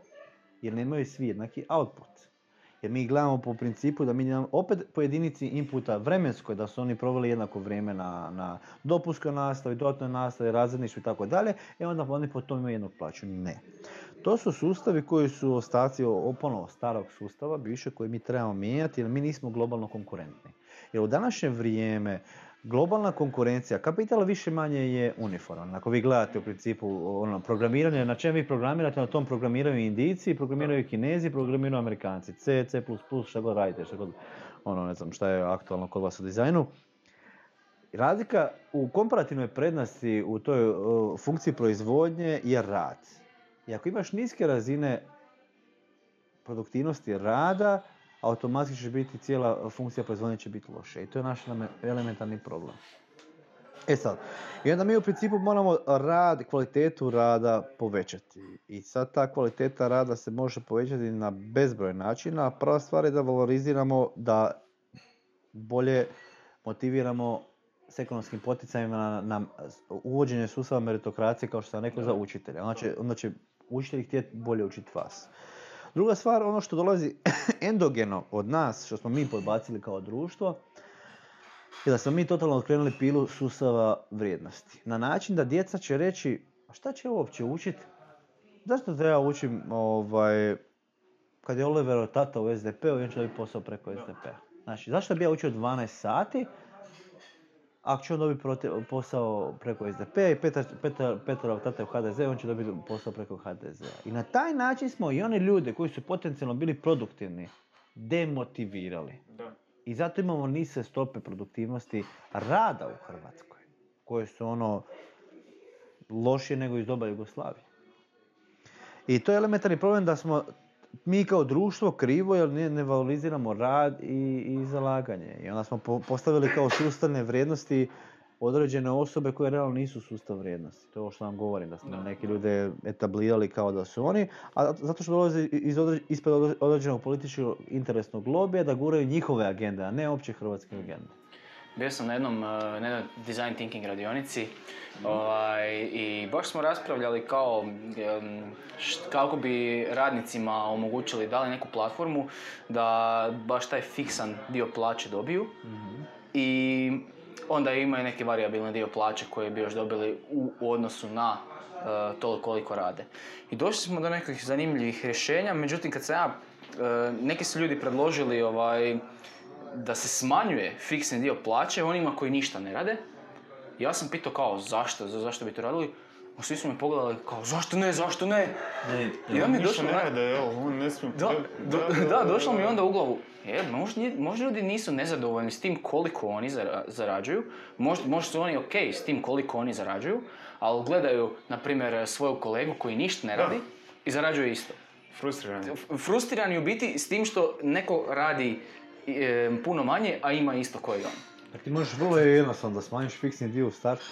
jer nemaju svi jednaki output. Jer mi gledamo po principu da mi opet po jedinici inputa vremenskoj, da su oni proveli jednako vrijeme na, na dopuskoj nastavi, dodatnoj nastavi, razredništvu i tako dalje, e onda oni po tome imaju jednog plaću. Ne. To su sustavi koji su ostaci o- ponovo starog sustava, bivše, koje mi trebamo mijenjati jer mi nismo globalno konkurentni. Jer u današnje vrijeme globalna konkurencija, kapital više manje je uniforman. Ako vi gledate u principu ono, programiranje, na čem vi programirate, na tom programiraju Indijci, programiraju Kinezi, programiraju Amerikanci. C, C++, šta god radite, šta god, ono, ne znam, šta je aktualno kod vas u dizajnu. Razlika u komparativnoj prednosti u toj uh, funkciji proizvodnje je rad. I ako imaš niske razine produktivnosti rada, automatski će biti cijela funkcija proizvodnje će biti loša. I to je naš eleme- elementarni problem. E sad, i onda mi u principu moramo rad, kvalitetu rada povećati. I sad ta kvaliteta rada se može povećati na bezbroj načina. Prva stvar je da valoriziramo, da bolje motiviramo s ekonomskim poticajima na, na uvođenje sustava meritokracije kao što sam rekao za učitelja. Onda će, onda će učitelji htjeti bolje učiti vas. Druga stvar, ono što dolazi endogeno od nas, što smo mi podbacili kao društvo, je da smo mi totalno okrenuli pilu sustava vrijednosti. Na način da djeca će reći, a šta će uopće učiti? Zašto da ja učim ovaj, kad je Oliver tata u SDP-u on će dobiti posao preko SDP-a? Znači, zašto bi ja učio 12 sati, ako će on dobiti posao preko SDP-a i Petar, Petar, Petarov tata u HDZ, on će dobiti posao preko HDZ-a. I na taj način smo i one ljude koji su potencijalno bili produktivni demotivirali. Da. I zato imamo niske stope produktivnosti rada u Hrvatskoj, koje su ono lošije nego iz doba Jugoslavije. I to je elementarni problem da smo mi kao društvo krivo jer ne, ne valoriziramo rad i, i zalaganje. I onda smo po- postavili kao sustavne vrijednosti određene osobe koje realno nisu sustav vrijednosti. To je ovo što vam govorim, da smo da. ljude etablirali kao da su oni, a zato što dolaze iz odre- ispred odre- određenog političkog interesnog lobija da guraju njihove agende, a ne opće hrvatske agende. Bio sam na jednom, uh, na design thinking radionici ovaj, i baš smo raspravljali kao um, št- kako bi radnicima omogućili dali neku platformu da baš taj fiksan dio plaće dobiju i onda imaju neki variabilni dio plaće koje bi još dobili u, u odnosu na uh, to koliko rade. I došli smo do nekih zanimljivih rješenja, međutim kad sam ja, uh, neki su ljudi predložili ovaj, da se smanjuje fiksni dio plaće onima koji ništa ne rade. Ja sam pitao kao zašto, za, zašto bi to radili? A svi su me pogledali kao zašto ne, zašto ne? I onda mi došlo ne rade, on ne smije... da, do- da, došlo mi onda u glavu, je, možda, možda ljudi nisu nezadovoljni s tim koliko oni zara- zarađuju, možda, možda su oni ok s tim koliko oni zarađuju, ali gledaju, na primjer, svoju kolegu koji ništa ne Da. radi i zarađuje isto. Frustrirani. Frustrirani u biti s tim što neko radi e, puno manje, a ima isto koji on. Jer ti možeš vrlo jednostavno da smanjiš fiksni dio u startu.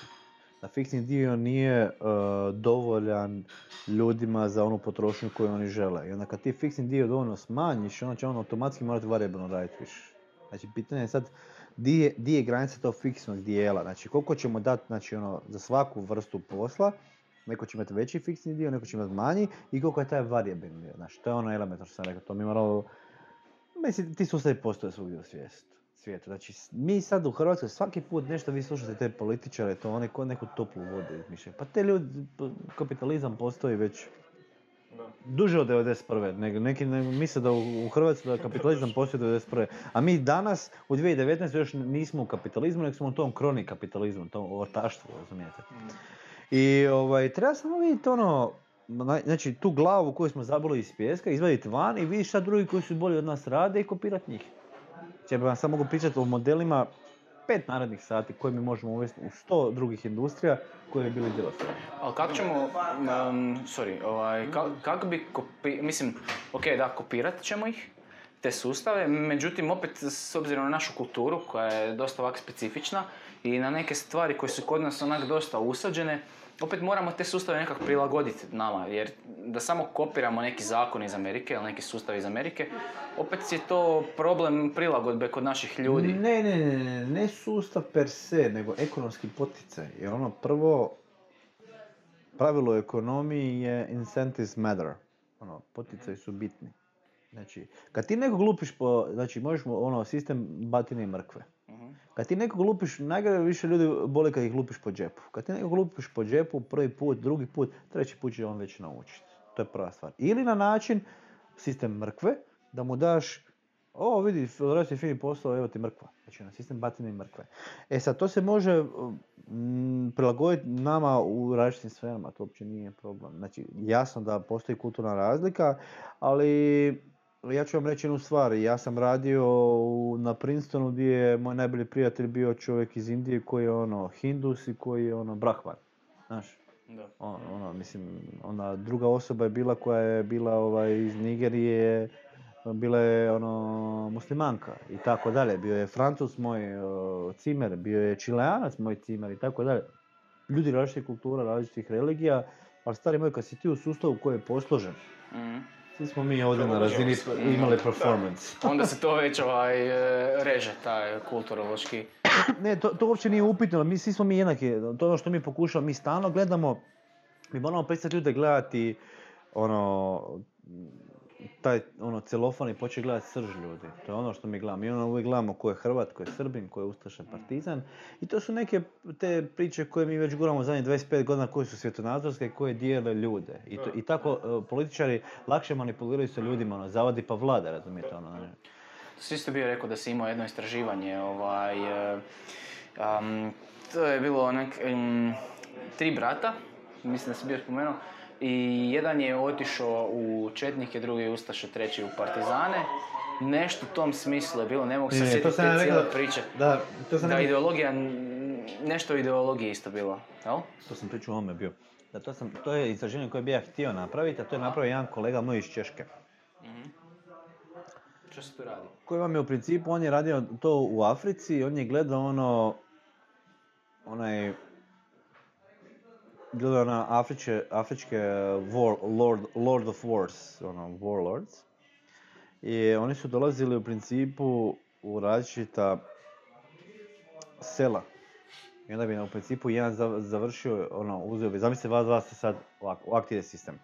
Da fiksni dio nije e, dovoljan ljudima za onu potrošnju koju oni žele. I onda kad ti fiksni dio dovoljno smanjiš, onda će on automatski morati variabilno raditi više. Znači, pitanje je sad di je, granica tog fiksnog dijela. Znači, koliko ćemo dati znači, ono, za svaku vrstu posla Neko će imati veći fiksni dio, neko će imati manji i koliko je taj variabilni dio. Znači, to je ono elementarno što sam rekao, to mi moralo... Mislim, ti sustavi postoje svugdje u svijestu. svijetu. Znači, mi sad u Hrvatskoj svaki put nešto vi slušate te političare, to oni ko neku toplu vodu izmišljaju. Pa te ljudi, kapitalizam postoji već Da. duže od 91. Nego neki ne, misle da u, u Hrvatskoj da kapitalizam postoji od 91. A mi danas u 2019. još nismo u kapitalizmu, nego smo u tom kroni kapitalizmu, tom ortaštvu, razumijete. I ovaj, treba samo vidjeti ono, znači tu glavu koju smo zaboli iz pijeska, izvaditi van i vidjeti šta drugi koji su bolji od nas rade i kopirati njih. Ja bih vam samo mogu pričati o modelima pet narednih sati koje mi možemo uvesti u sto drugih industrija koje bi bili djelotvorni. Ali kako ćemo, sorry, ovaj, ka- kako bi, kopi, mislim, ok, da, kopirat ćemo ih, te sustave, međutim, opet, s obzirom na našu kulturu, koja je dosta ovak specifična, i na neke stvari koje su kod nas onak dosta usađene, opet moramo te sustave nekako prilagoditi nama, jer da samo kopiramo neki zakon iz Amerike ili neki sustav iz Amerike, opet je to problem prilagodbe kod naših ljudi. Ne, ne, ne, ne, ne sustav per se, nego ekonomski poticaj. Jer ono prvo, pravilo u ekonomiji je incentives matter. Ono, poticaji su bitni. Znači, kad ti nekog lupiš po, znači možeš mu, ono, sistem batine i mrkve. Mhm. Kad ti nekog lupiš, najgore više ljudi boli kad ih lupiš po džepu. Kad ti nekog lupiš po džepu, prvi put, drugi put, treći put će on već naučiti. To je prva stvar. Ili na način, sistem mrkve, da mu daš, o vidi, radio si fini posao, evo ti mrkva. Znači na sistem batine mrkve. E sad, to se može mm, prilagoditi nama u različitim sferama, to uopće nije problem. Znači, jasno da postoji kulturna razlika, ali ja ću vam reći jednu stvar. Ja sam radio u- na Princetonu gdje je moj najbolji prijatelj bio čovjek iz Indije koji je ono Hindus i koji je ono Brahman. Znaš, Da. ono, ono, mislim, ona druga osoba je bila koja je bila ovaj, iz Nigerije, bila je ono muslimanka i tako dalje. Bio je Francus moj uh, cimer, bio je Čileanac moj cimer i tako dalje. Ljudi različitih kultura, različitih religija, ali stari moj, kad si ti u sustavu koji je posložen, Mhm. Svi smo mi ovdje na razini imali Da. performance. Onda se to već ovaj, e, reže, taj kulturološki. Ne, to, to uopće nije upitno, mi svi smo mi jednaki, to je ono što mi pokušamo, mi stalno gledamo, mi moramo prestati ljude gledati, ono, taj ono celofan i početi gledati srž ljudi. To je ono što mi gledamo. Mi ono uvijek gledamo ko je Hrvat, ko je Srbin, ko je Ustaša, Partizan. I to su neke te priče koje mi već guramo zadnjih 25 godina, koje su svjetonazorske, koje dijele ljude. I, to- i tako e, političari lakše manipuliraju sa ljudima, ono, zavadi pa vlada, razumijete, ono. ne. Si isto bio rekao da si imao jedno istraživanje, ovaj, e, to je bilo nek, em, tri brata, mislim da si bio spomenuo, i jedan je otišao u Četnike, drugi u Ustaše, treći u Partizane. Nešto u tom smislu je bilo, ne mogu se to sjetiti te cijele priče. Da, to sam Da, ideologija, nešto o ideologiji isto bilo, jel? To sam pričao ovome bio. Da, to, sam, to je istraživanje koje bi ja htio napraviti, a to je napravio jedan kolega moj iz Češke. Što se tu radi? Koji vam je u principu, on je radio to u Africi i on je gledao ono, onaj, gledao na afričke, afričke war, lord, lord of wars, ono, warlords. I oni su dolazili u principu u različita sela. I onda bi u principu jedan zav- završio, ono, uzeo bi, zamislite vas dva ste sad ovako, ovak ti ide sistem.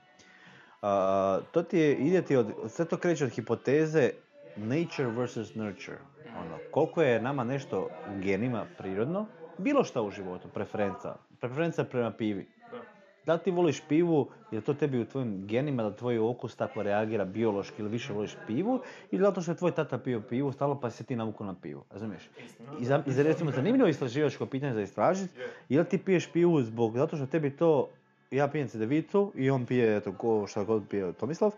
A, to ti je, ide ti od, sve to kreće od hipoteze nature versus nurture. Ono, koliko je nama nešto u genima prirodno, bilo šta u životu, preferenca. Preferenca prema pivi. Da li ti voliš pivu, je to tebi u tvojim genima da tvoj okus tako reagira biološki ili više voliš pivu, ili zato što je tvoj tata pio pivu, stalno pa si se ti navukao na pivu, razumiješ? I za, i za recimo zanimljivo istraživačko pitanje za istražiti, je li ti piješ pivu zbog, zato što tebi to, ja pijem cedevitu i on pije, eto, ko, šta god pije Tomislav,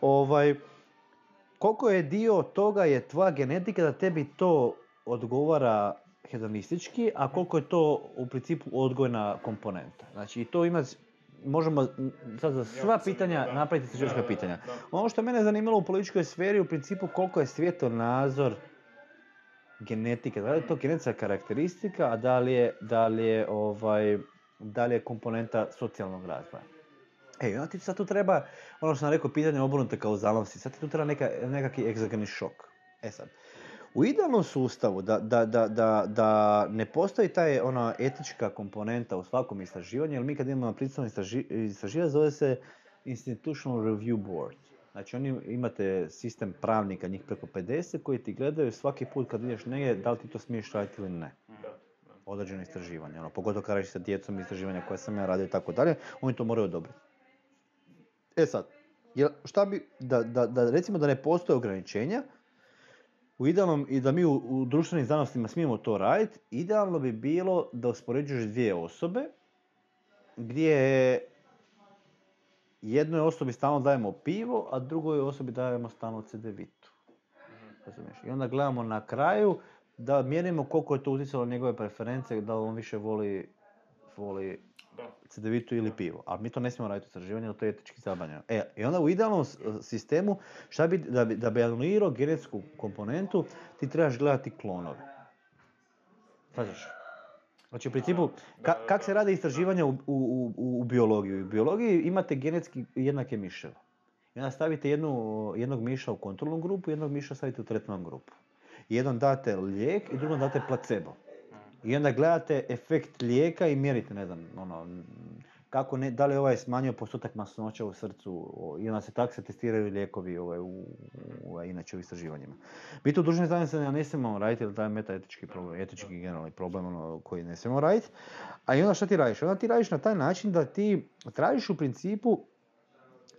ovaj, koliko je dio toga je tvoja genetika da tebi to odgovara hedonistički, a koliko je to u principu odgojna komponenta. Znači i to ima, možemo sad za sva pitanja da. napraviti Da, pitanja. da. Ono što je mene zanimalo u političkoj sferi, u principu koliko je svjetonazor genetike, da li je to genetska karakteristika, a da li je, da li je, ovaj, da li je komponenta socijalnog razvoja. E, onda ti sad tu treba, ono što sam rekao, pitanje obrnute kauzalnosti, sad ti tu treba neka, nekakvi egzogeni šok. E sad, U idealnom sustavu da, da, da, da, da ne postoji taj ona etička komponenta u svakom istraživanju, jer mi kad imamo prisilno istraživanje zove se Institutional Review Board. Znači oni imate sistem pravnika, njih preko 50, koji ti gledaju svaki put kad ideš negdje da li ti to smiješ raditi ili ne. Određeno istraživanje, ono, pogotovo kad radiš sa djecom istraživanja koje sam ja radio i tako dalje, oni to moraju odobriti. E sad, šta bi, da, da, da recimo da ne postoje ograničenja, u idealnom, i da mi u, u društvenim znanostima smijemo to raditi, idealno bi bilo da uspoređuješ dvije osobe, gdje jednoj osobi stalno dajemo pivo, a drugoj osobi dajemo stalno cedevitu. Razumiješ? I onda gledamo na kraju da mjerimo koliko je to utjecalo na njegove preference, da on više voli, voli cedevitu ili pivo. Ali mi to ne smijemo raditi u istraživanju, to je etički zabranjeno. E, I onda u idealnom sistemu, šta bi, da bi, da bi anulirao genetsku komponentu, ti trebaš gledati klonove. Svađaš? Znači u principu, ka, kak se rade istraživanja u, u, u, u biologiji? U biologiji imate genetski jednake miševe. I onda stavite jednu, jednog miša u kontrolnu grupu, jednog miša stavite u tretman grupu. Jednom date lijek i drugom date placebo. I onda gledate efekt lijeka i mjerite, ne znam, ono, kako ne, da li ovaj smanjio postotak masnoća u srcu i onda se tak se testiraju lijekovi ovaj, u, u- ovaj, inače u istraživanjima. Mi to dužni zajedno se ne smijemo raditi, jer to je metaetički problem, etički generalni problem ono, koji ne smijemo raditi. A i onda šta ti radiš? Onda ti radiš na taj način da ti tražiš u principu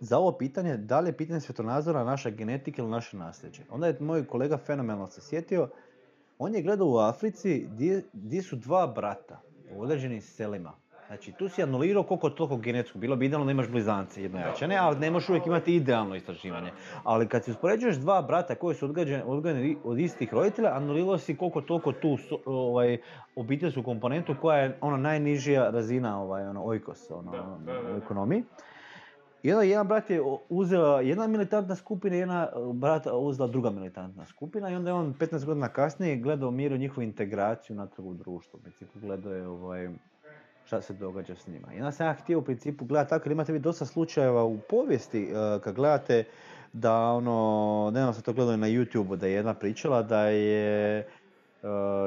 za ovo pitanje, da li je pitanje svjetonazora naša genetika ili naše nasljeđe. Onda je moj kolega fenomenalno se sjetio, on je gledao u Africi gdje, su dva brata u određenim selima. Znači, tu si anulirao koliko toliko genetsku. Bilo bi idealno da imaš blizance jednojačane, ali ne možeš uvijek imati idealno istraživanje. Ali kad si uspoređuješ dva brata koji su odgojeni od istih roditelja, anulirao si koliko toliko tu ovaj, obiteljsku komponentu koja je ona najnižija razina ovaj, ono, ojkos ono, Da, da, da, u ekonomiji. Onda jedan brat je uzeo jedna militantna skupina jedna e, brat uzela druga militantna skupina i onda je on 15 godina kasnije gledao miru njihovu integraciju natrag u društvu. U principu gledao je ovaj, šta se događa s njima. I onda sam ja htio u principu gledati tako, jer imate vi dosta slučajeva u povijesti e, kad gledate da ono, ne znam sam to gledao i na YouTube da je jedna pričala da je e,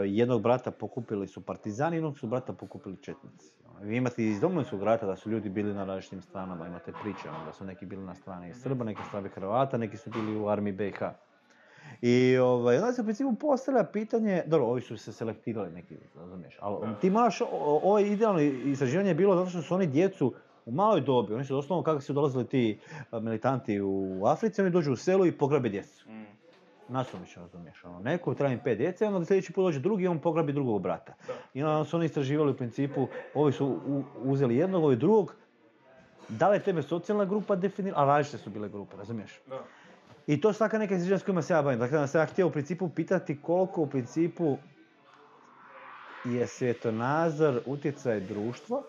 jednog brata pokupili su partizani, jednog su brata pokupili četnici. Vi imate iz Domovinskog rata da su ljudi bili na različitim stranama, imate priče ono, da su neki bili na strani Srba, neki strani Hrvata, neki su bili u armiji BiH. I ovaj, onda se u principu postavlja pitanje, dobro, ovi su se selektirali neki, razumiješ, ali ti moraš, ovo idealno istraživanje je bilo zato što su oni djecu u maloj dobi, oni su doslovno kako su dolazili ti a, militanti u Africi, oni dođu u selu i pograbe djecu. Mm. Nasumično, razumiješ, ono, neko im pet djece, onda sljedeći put dođe drugi i on pograbi drugog brata. Da. I onda su oni istraživali u principu, ovi su u- uzeli jednog, ovi drugog, da li je tebe socijalna grupa definirala, a različite su bile grupe, razumiješ? Da. I to su svaka neka istraživanja s kojima se ja bavim. Dakle, da sam ja htio u principu pitati koliko u principu je svjetonazor utjecaj društva,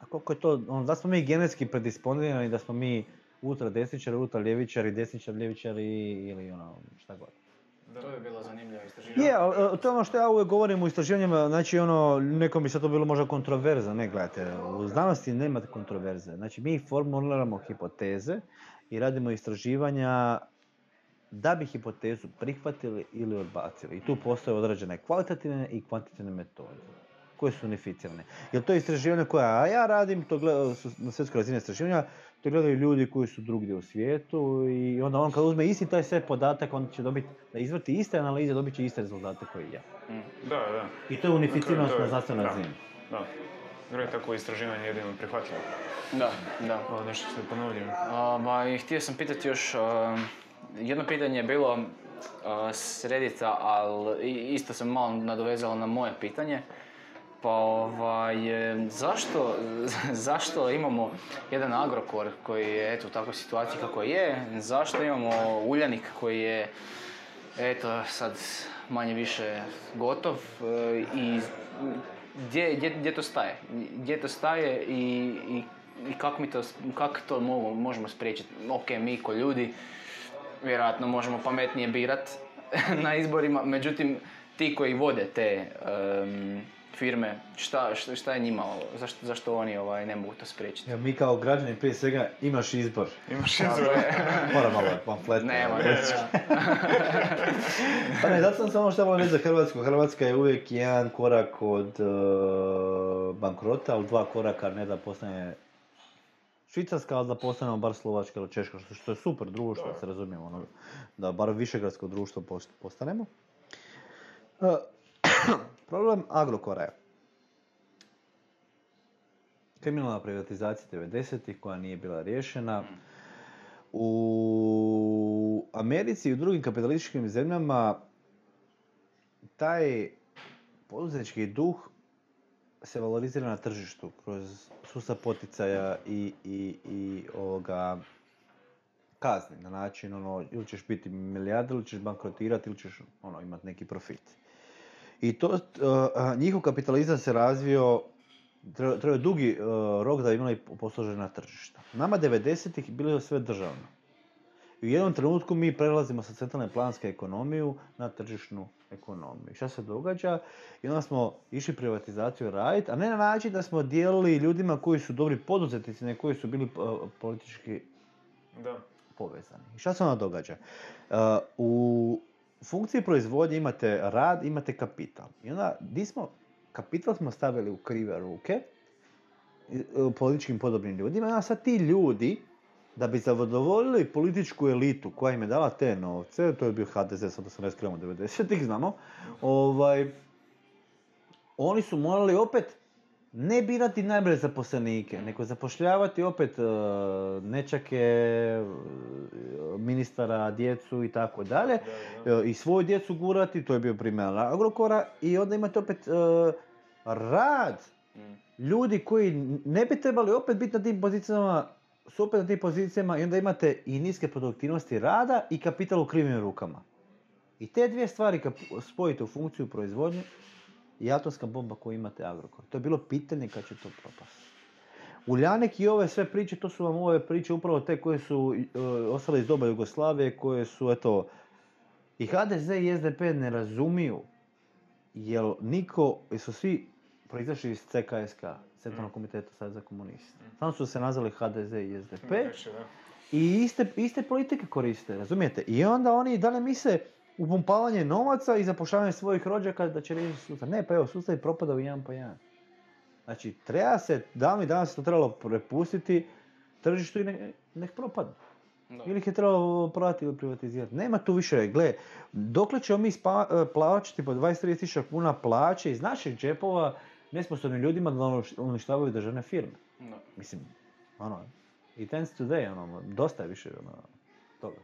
a koliko je to, ono, da smo mi genetski predisponirani, da smo mi ultra desničari, ultra ljevičari, desničari, ljevičari ili ono, šta god. To bi bilo zanimljivo istraživanje. Je, ali, e, to je ono što ja uvijek govorim u istraživanjima, znači ono, nekom bi sad to bilo možda kontroverza, ne gledajte, u znanosti nema kontroverze. Znači mi formuliramo hipoteze i radimo istraživanja da bi hipotezu prihvatili ili odbacili. I tu postoje određene kvalitativne i kvantitativne metode koje su unificirane. Jer to je istraživanje koja ja radim, to gleda, su na svjetskoj razini istraživanja, to gledaju ljudi koji su drugdje u svijetu i onda on kad uzme isti taj sve podatak, on će dobiti, da izvrti iste analize, dobit će iste rezultate koji i ja. Da, da. I to je unificiranost na znanstvenoj da. razini. Da. Gre tako istraživanje jedino prihvatljivo. Da, da. Ovo nešto što je ponovljivo. A, ba, i htio sam pitati još, a, jedno pitanje je bilo a, s Reddita, ali isto sam malo nadovezalo na moje pitanje. Pa ovaj, e, zašto, zašto imamo jedan Agrokor koji je eto u takvoj situaciji kako je, zašto imamo Uljanik koji je eto sad manje više gotov e, i gdje, gdje, gdje to staje? Gdje to staje i, i, i kako mi to, kako to mogu, možemo spriječiti? Ok, mi ko ljudi vjerojatno možemo pametnije birat na izborima, međutim ti koji vode te, em, firme, šta, šta, šta je njima, ovo? zašto, zašto oni ovaj, ne mogu to spriječiti? Ja, mi kao građani prije svega imaš izbor. Imaš izbor. Moram malo pamfleta. Nema, ne. Pa ne, zato sam samo što volim reći za Hrvatsku. Hrvatska je uvijek jedan korak od uh, bankrota, ali dva koraka ne da postane Švicarska, ali da postanemo bar Slovačka ili Češka, što, što je super društvo, da se razumijemo, ono, da bar višegradsko društvo post- postanemo. Uh, problem Agrokora je kriminalna privatizacija 90-ih koja nije bila riješena. U Americi i u drugim kapitalističkim zemljama taj poduzetnički duh se valorizira na tržištu kroz sustav poticaja i, i, i ovoga kazni na način ono ili ćeš biti milijarder ili ćeš bankrotirati ili ćeš ono imati neki profit. I to, uh, uh, njihov kapitalizam se razvio treba dugi uh, rok da bi imali posložena tržišta. Nama 90-ih bilo je sve državno. I u jednom trenutku mi prelazimo sa centralne planske ekonomiju na tržišnu ekonomiju. Šta se događa? I onda smo išli privatizaciju raditi, a ne na način da smo dijelili ljudima koji su dobri poduzetnici, ne koji su bili uh, politički Da. povezani. I šta se onda događa? Uh, u funkciji proizvodnje imate rad, imate kapital. I onda, di smo, kapital smo stavili u krive ruke, uh, političkim podobnim ljudima, onda sad ti ljudi, da bi zadovoljili političku elitu koja im je dala te novce, to je bio HDZ, se ne skrivamo 90-ih, znamo, ovaj, oni su morali opet ne birati najbolje zaposlenike, nego zapošljavati opet e, nečake, e, ministara, djecu i tako dalje. E, I svoju djecu gurati, to je bio primjer Agrokora. I onda imate opet rad Mm. ljudi koji ne bi trebali opet biti na tim pozicijama, su opet na tim pozicijama i onda imate i niske produktivnosti rada i kapital u krivim rukama. I te dvije stvari kad spojite u funkciju proizvodnje i atomska bomba koju imate Agrokor. To je bilo pitanje kad će to propasti. Uljanik i ove sve priče, to su vam ove priče upravo te koje su e, ostale iz doba Jugoslavije, koje su, eto, i HDZ i SDP ne razumiju, jer niko, jer su svi proizašli iz CKSK, Centralnog komiteta Saveza komunista. Samo su se nazvali HDZ i SDP. I iste, iste politike koriste, razumijete? I onda oni dalje misle upumpavanje novaca i zapošljavanje svojih rođaka da će riješiti sustav. Ne, pa evo, sustav je propadao jedan po jedan. Znači, treba se, davni danas to trebalo prepustiti tržištu i ne, nek propadnu. Da. Ili ih je trebalo prodati ili privatizirati. Nema tu više, gle, dokle ćemo mi spa, e, plaćati po 20-30 tisuća kuna plaće iz naših džepova nesposobnim ljudima da uniš- uništavaju državne firme. Da. Mislim, ono, it ends today, ono, dosta je više ono, toga.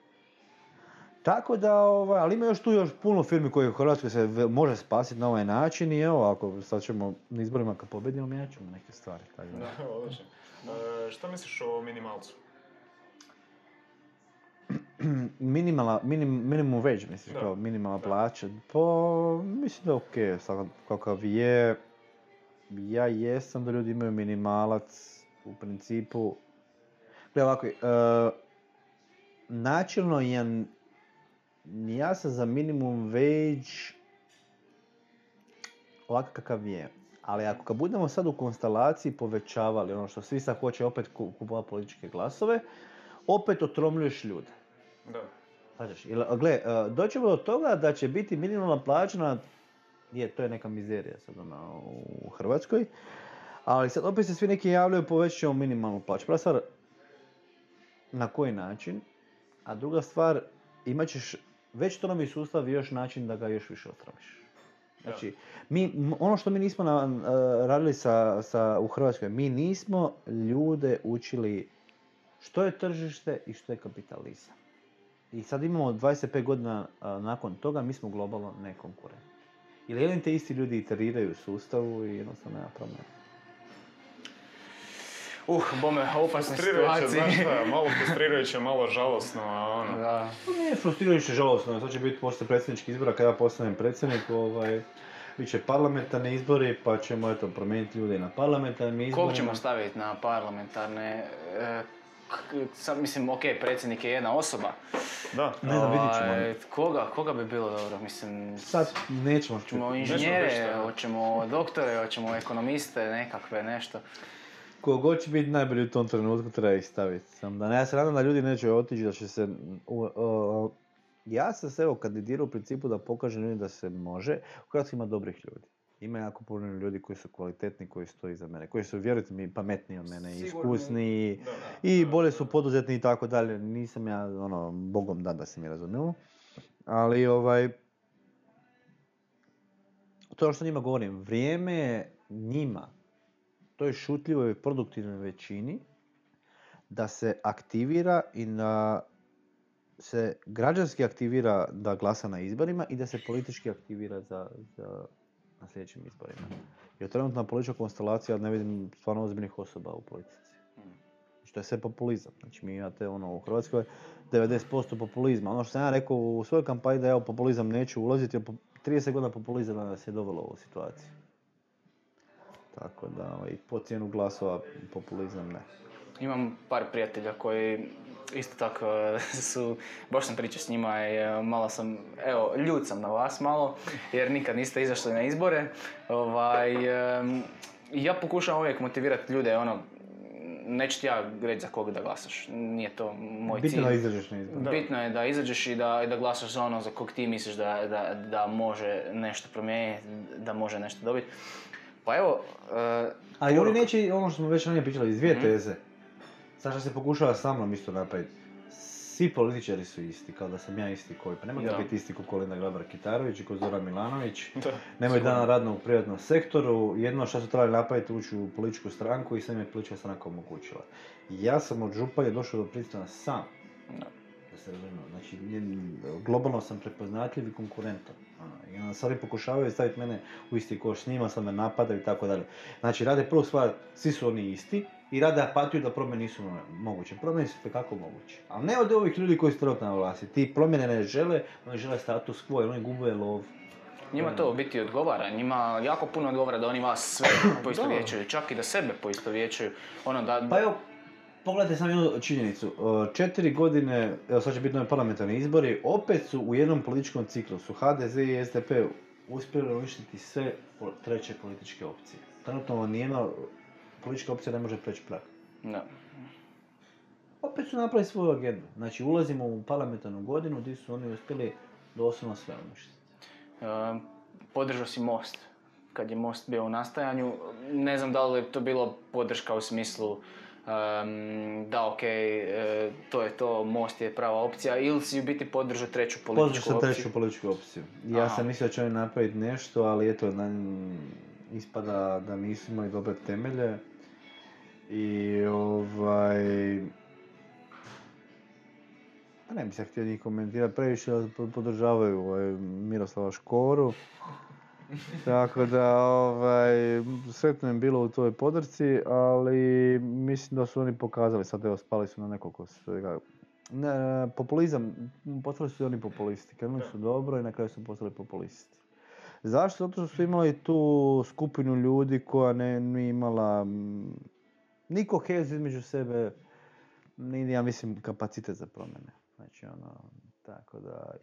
Tako da, ovaj, ali ima još tu još puno firmi koje u Hrvatskoj se može spasiti na ovaj način i evo, ako sad ćemo na izborima kad pobedimo, mijenjat ćemo neke stvari. Tako da. Da, odlično. E, šta misliš o minimalcu? Minimala, minim, minimum wage, misliš, Da. kao minimalna plaća. Pa, mislim da je okej, sad kakav je, ja jesam da ljudi imaju minimalac, u principu, Gle ovako, e, načelno ja, ja sam za minimum wage ovakav kakav je. Ali ako ga budemo sad u konstelaciji povećavali, ono što svi sad hoće opet ku- kupovati političke glasove, opet otromljuješ ljude. Da. Jel, gle, doćemo do toga da će biti minimalna plaća na... Je, to je neka mizerija sad ono, u Hrvatskoj. Ali sad opet se svi neki javljaju povećat ćemo minimalnu plaću. Prva stvar, na koji način? A druga stvar, imat ćeš već to novi sustav i još način da ga još više otromiš. Znači, mi, ono što mi nismo na, e, radili sa, sa, u Hrvatskoj, mi nismo ljude učili što je tržište i što je kapitalizam. I sad imamo 25 godina a, nakon toga, mi smo globalno nekonkurentni. Ili jedni te isti ljudi iteriraju u sustavu i jednostavno nema problema. Uh, bome, opasne Frustrirajuće, znaš situacije. šta, malo frustrirajuće, malo žalosno, a ono... Da. To nije frustrirajuće žalosno, to će biti poslije predsjedničkih izbora kada ja postanem predsjednik, ovaj, bit će parlamentarni izbori pa ćemo eto promijeniti ljude i na parlamentarnim izborima. Kog ćemo staviti na parlamentarne? E, k- sad mislim, ok, predsjednik je jedna osoba. Da. Ne znam, vidit ćemo. Ovaj, Koga, koga bi bilo dobro, mislim, Sad nećemo hoćemo inženjere, hoćemo doktore, hoćemo ekonomiste, nekakve, nešto. Ko god će biti najbolji u tom trenutku treba ih staviti. Sam da ne, ja se nadam da ljudi neće otići, da će se... u- o- ja sam se evo kandidirao u principu da pokažem ljudima da se može. U Hrvatskoj ima dobrih ljudi. Ima jako puno ljudi koji su kvalitetni, koji stoji iza mene, koji su, vjerujte mi, pametniji od mene, iskusniji i bolje su poduzetni i tako dalje. Nisam ja, ono, bogom dan da se mi razumijemo. Ali, ovaj, to što njima govorim, vrijeme je njima, toj šutljivoj produktivnoj većini, da se aktivira i da se građanski aktivira da glasa na izborima i da se politički aktivira za, za na sljedećim izborima. Jer trenutna politička konstelacija ne vidim stvarno ozbiljnih osoba u politici. Znači, to je sve populizam. Znači mi imate ono u Hrvatskoj 90% populizma. Ono što sam ja rekao u svojoj kampanji da ja u populizam neću ulaziti, jer po- 30 godina populizama nas je dovelo u ovu situaciju. Tako da, ovaj, po cijenu glasova populizam ne. Imam par prijatelja koji isto tako e, su, baš sam pričao s njima i e, malo sam, evo, ljut sam na vas malo, jer nikad niste izašli na izbore. Ovaj, i ja pokušavam uvijek motivirati ljude, ono, neću ti ja reći za koga da glasaš, nije to moj Bitno cilj. da izađeš na izbor. Bitno je da izađeš i da, i da glasaš za ono za kog ti misliš da, da, da može nešto promijeniti, da može nešto dobiti. Pa evo, e, A i oni neće, ono što smo već ranije pričali, iz dvije teze. Sad što se pokušava sa mnom isto napraviti. Svi političari su isti, kao da sam ja isti koji. Pa nema ga Da. biti isti ko Kolinda Grabar-Kitarović i ko Zoran Milanović. Da. Nemaju dana radno u privatnom sektoru, jedno što su trebali napraviti ući u političku stranku i sve im je politička stranka omogućila. Ja sam od županja došao do pristana sam, Da. da se razumijemo. Znači, globalno sam prepoznatljiv i konkurentan. Ono, I onda sad pokušavaju staviti mene u isti koš s njima, sad me napadaju i tako dalje. Znači, rade prvu stvar, svi su oni isti i rade apatiju da promjene nisu moguće. Promjene su kako moguće. Ali ne od ovih ljudi koji su trenutno na vlasti. Ti promjene ne žele, oni žele status quo jer oni gube lov. Njima to u biti odgovara, njima jako puno odgovara da oni vas sve poistovjećuju, čak i da sebe poistovjećuju. Ono da, Pa evo, pogledajte samo jednu činjenicu. E, Četiri godine, evo sad će biti novi parlamentarni izbori, opet su u jednom političkom ciklusu HDZ i SDP uspjeli uništiti sve treće političke opcije. Trenutno nijedna politička opcija ne može preći prag. da. Opet su napravili svoju agendu. Znači ulazimo u parlamentarnu godinu gdje su oni uspjeli doslovno sve uništiti. E, podržao si Most. Kad je Most bio u nastajanju, ne znam da li je to bilo podrška u smislu da ok, e, to je to, Most je prava opcija, ili si u biti podržao treću Podržao političku opciju. treću političku opciju. Ja Aha. sam mislio da će oni napraviti nešto, ali eto, na, ispada da nisu imali dobre temelje. I ovaj... Pa ne bi se htio ni komentirati previše, podržavaju ovaj, Miroslava Škoru. Tako da, ovaj, sretno im bilo u toj podrci, ali mislim da su oni pokazali, sad evo spali su na nekoliko svega. Ne, populizam, postali su i oni populisti, krenuli su dobro i na kraju su postali populisti. Zašto? Zato što su imali tu skupinu ljudi koja ne, nije imala mm, ni koheziju između sebe, ni, ja mislim, kapacitet za promjene. Znači, ono, tako da,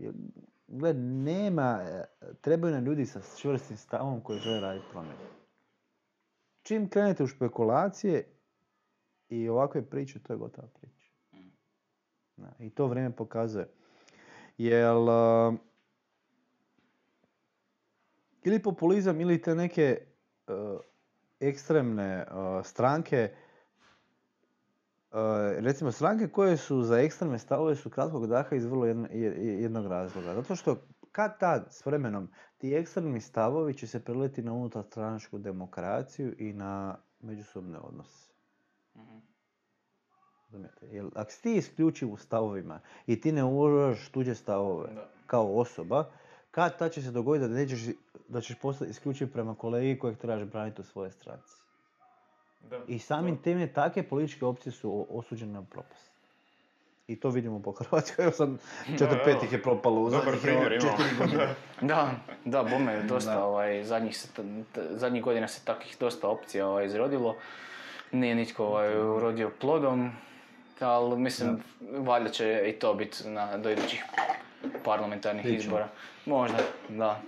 gled, nema, e, trebaju nam ljudi sa čvrstim stavom koji žele raditi promjene. Čim krenete u špekulacije i ovakve priče, to je gotova priča. Da, I to vrijeme pokazuje. Jel, a, ili populizam ili te neke e, ekstremne e, stranke, recimo stranke koje su za ekstremne stavove su kratkog daha iz vrlo jedno- je- jednog razloga. Zato što kad tad s vremenom ti ekstremni stavovi će se preliti na unutarstranačku demokraciju i na međusobne odnose. Mhm. Jer ako si ti isključiv u stavovima i ti ne uvažaš tuđe stavove Da. kao osoba, kad tad će se dogoditi da, nećeš, da ćeš postati isključiv prema kolegi kojeg trebaš braniti u svojoj stranci. Da. I samim time takve političke opcije su osuđene na propast. I to vidimo po Hrvatskoj, evo sad četiri, pet ih je propalo u Dobar zadnjih primjer imamo. Da, da, bome, dosta, Da. ovaj, zadnjih, se, t- t- zadnjih godina se takvih dosta opcija ovaj, izrodilo. Nije nitko ovaj, urodio plodom. ali mislim, valjda će i to biti na, do idućih parlamentarnih izbora. Možda, da.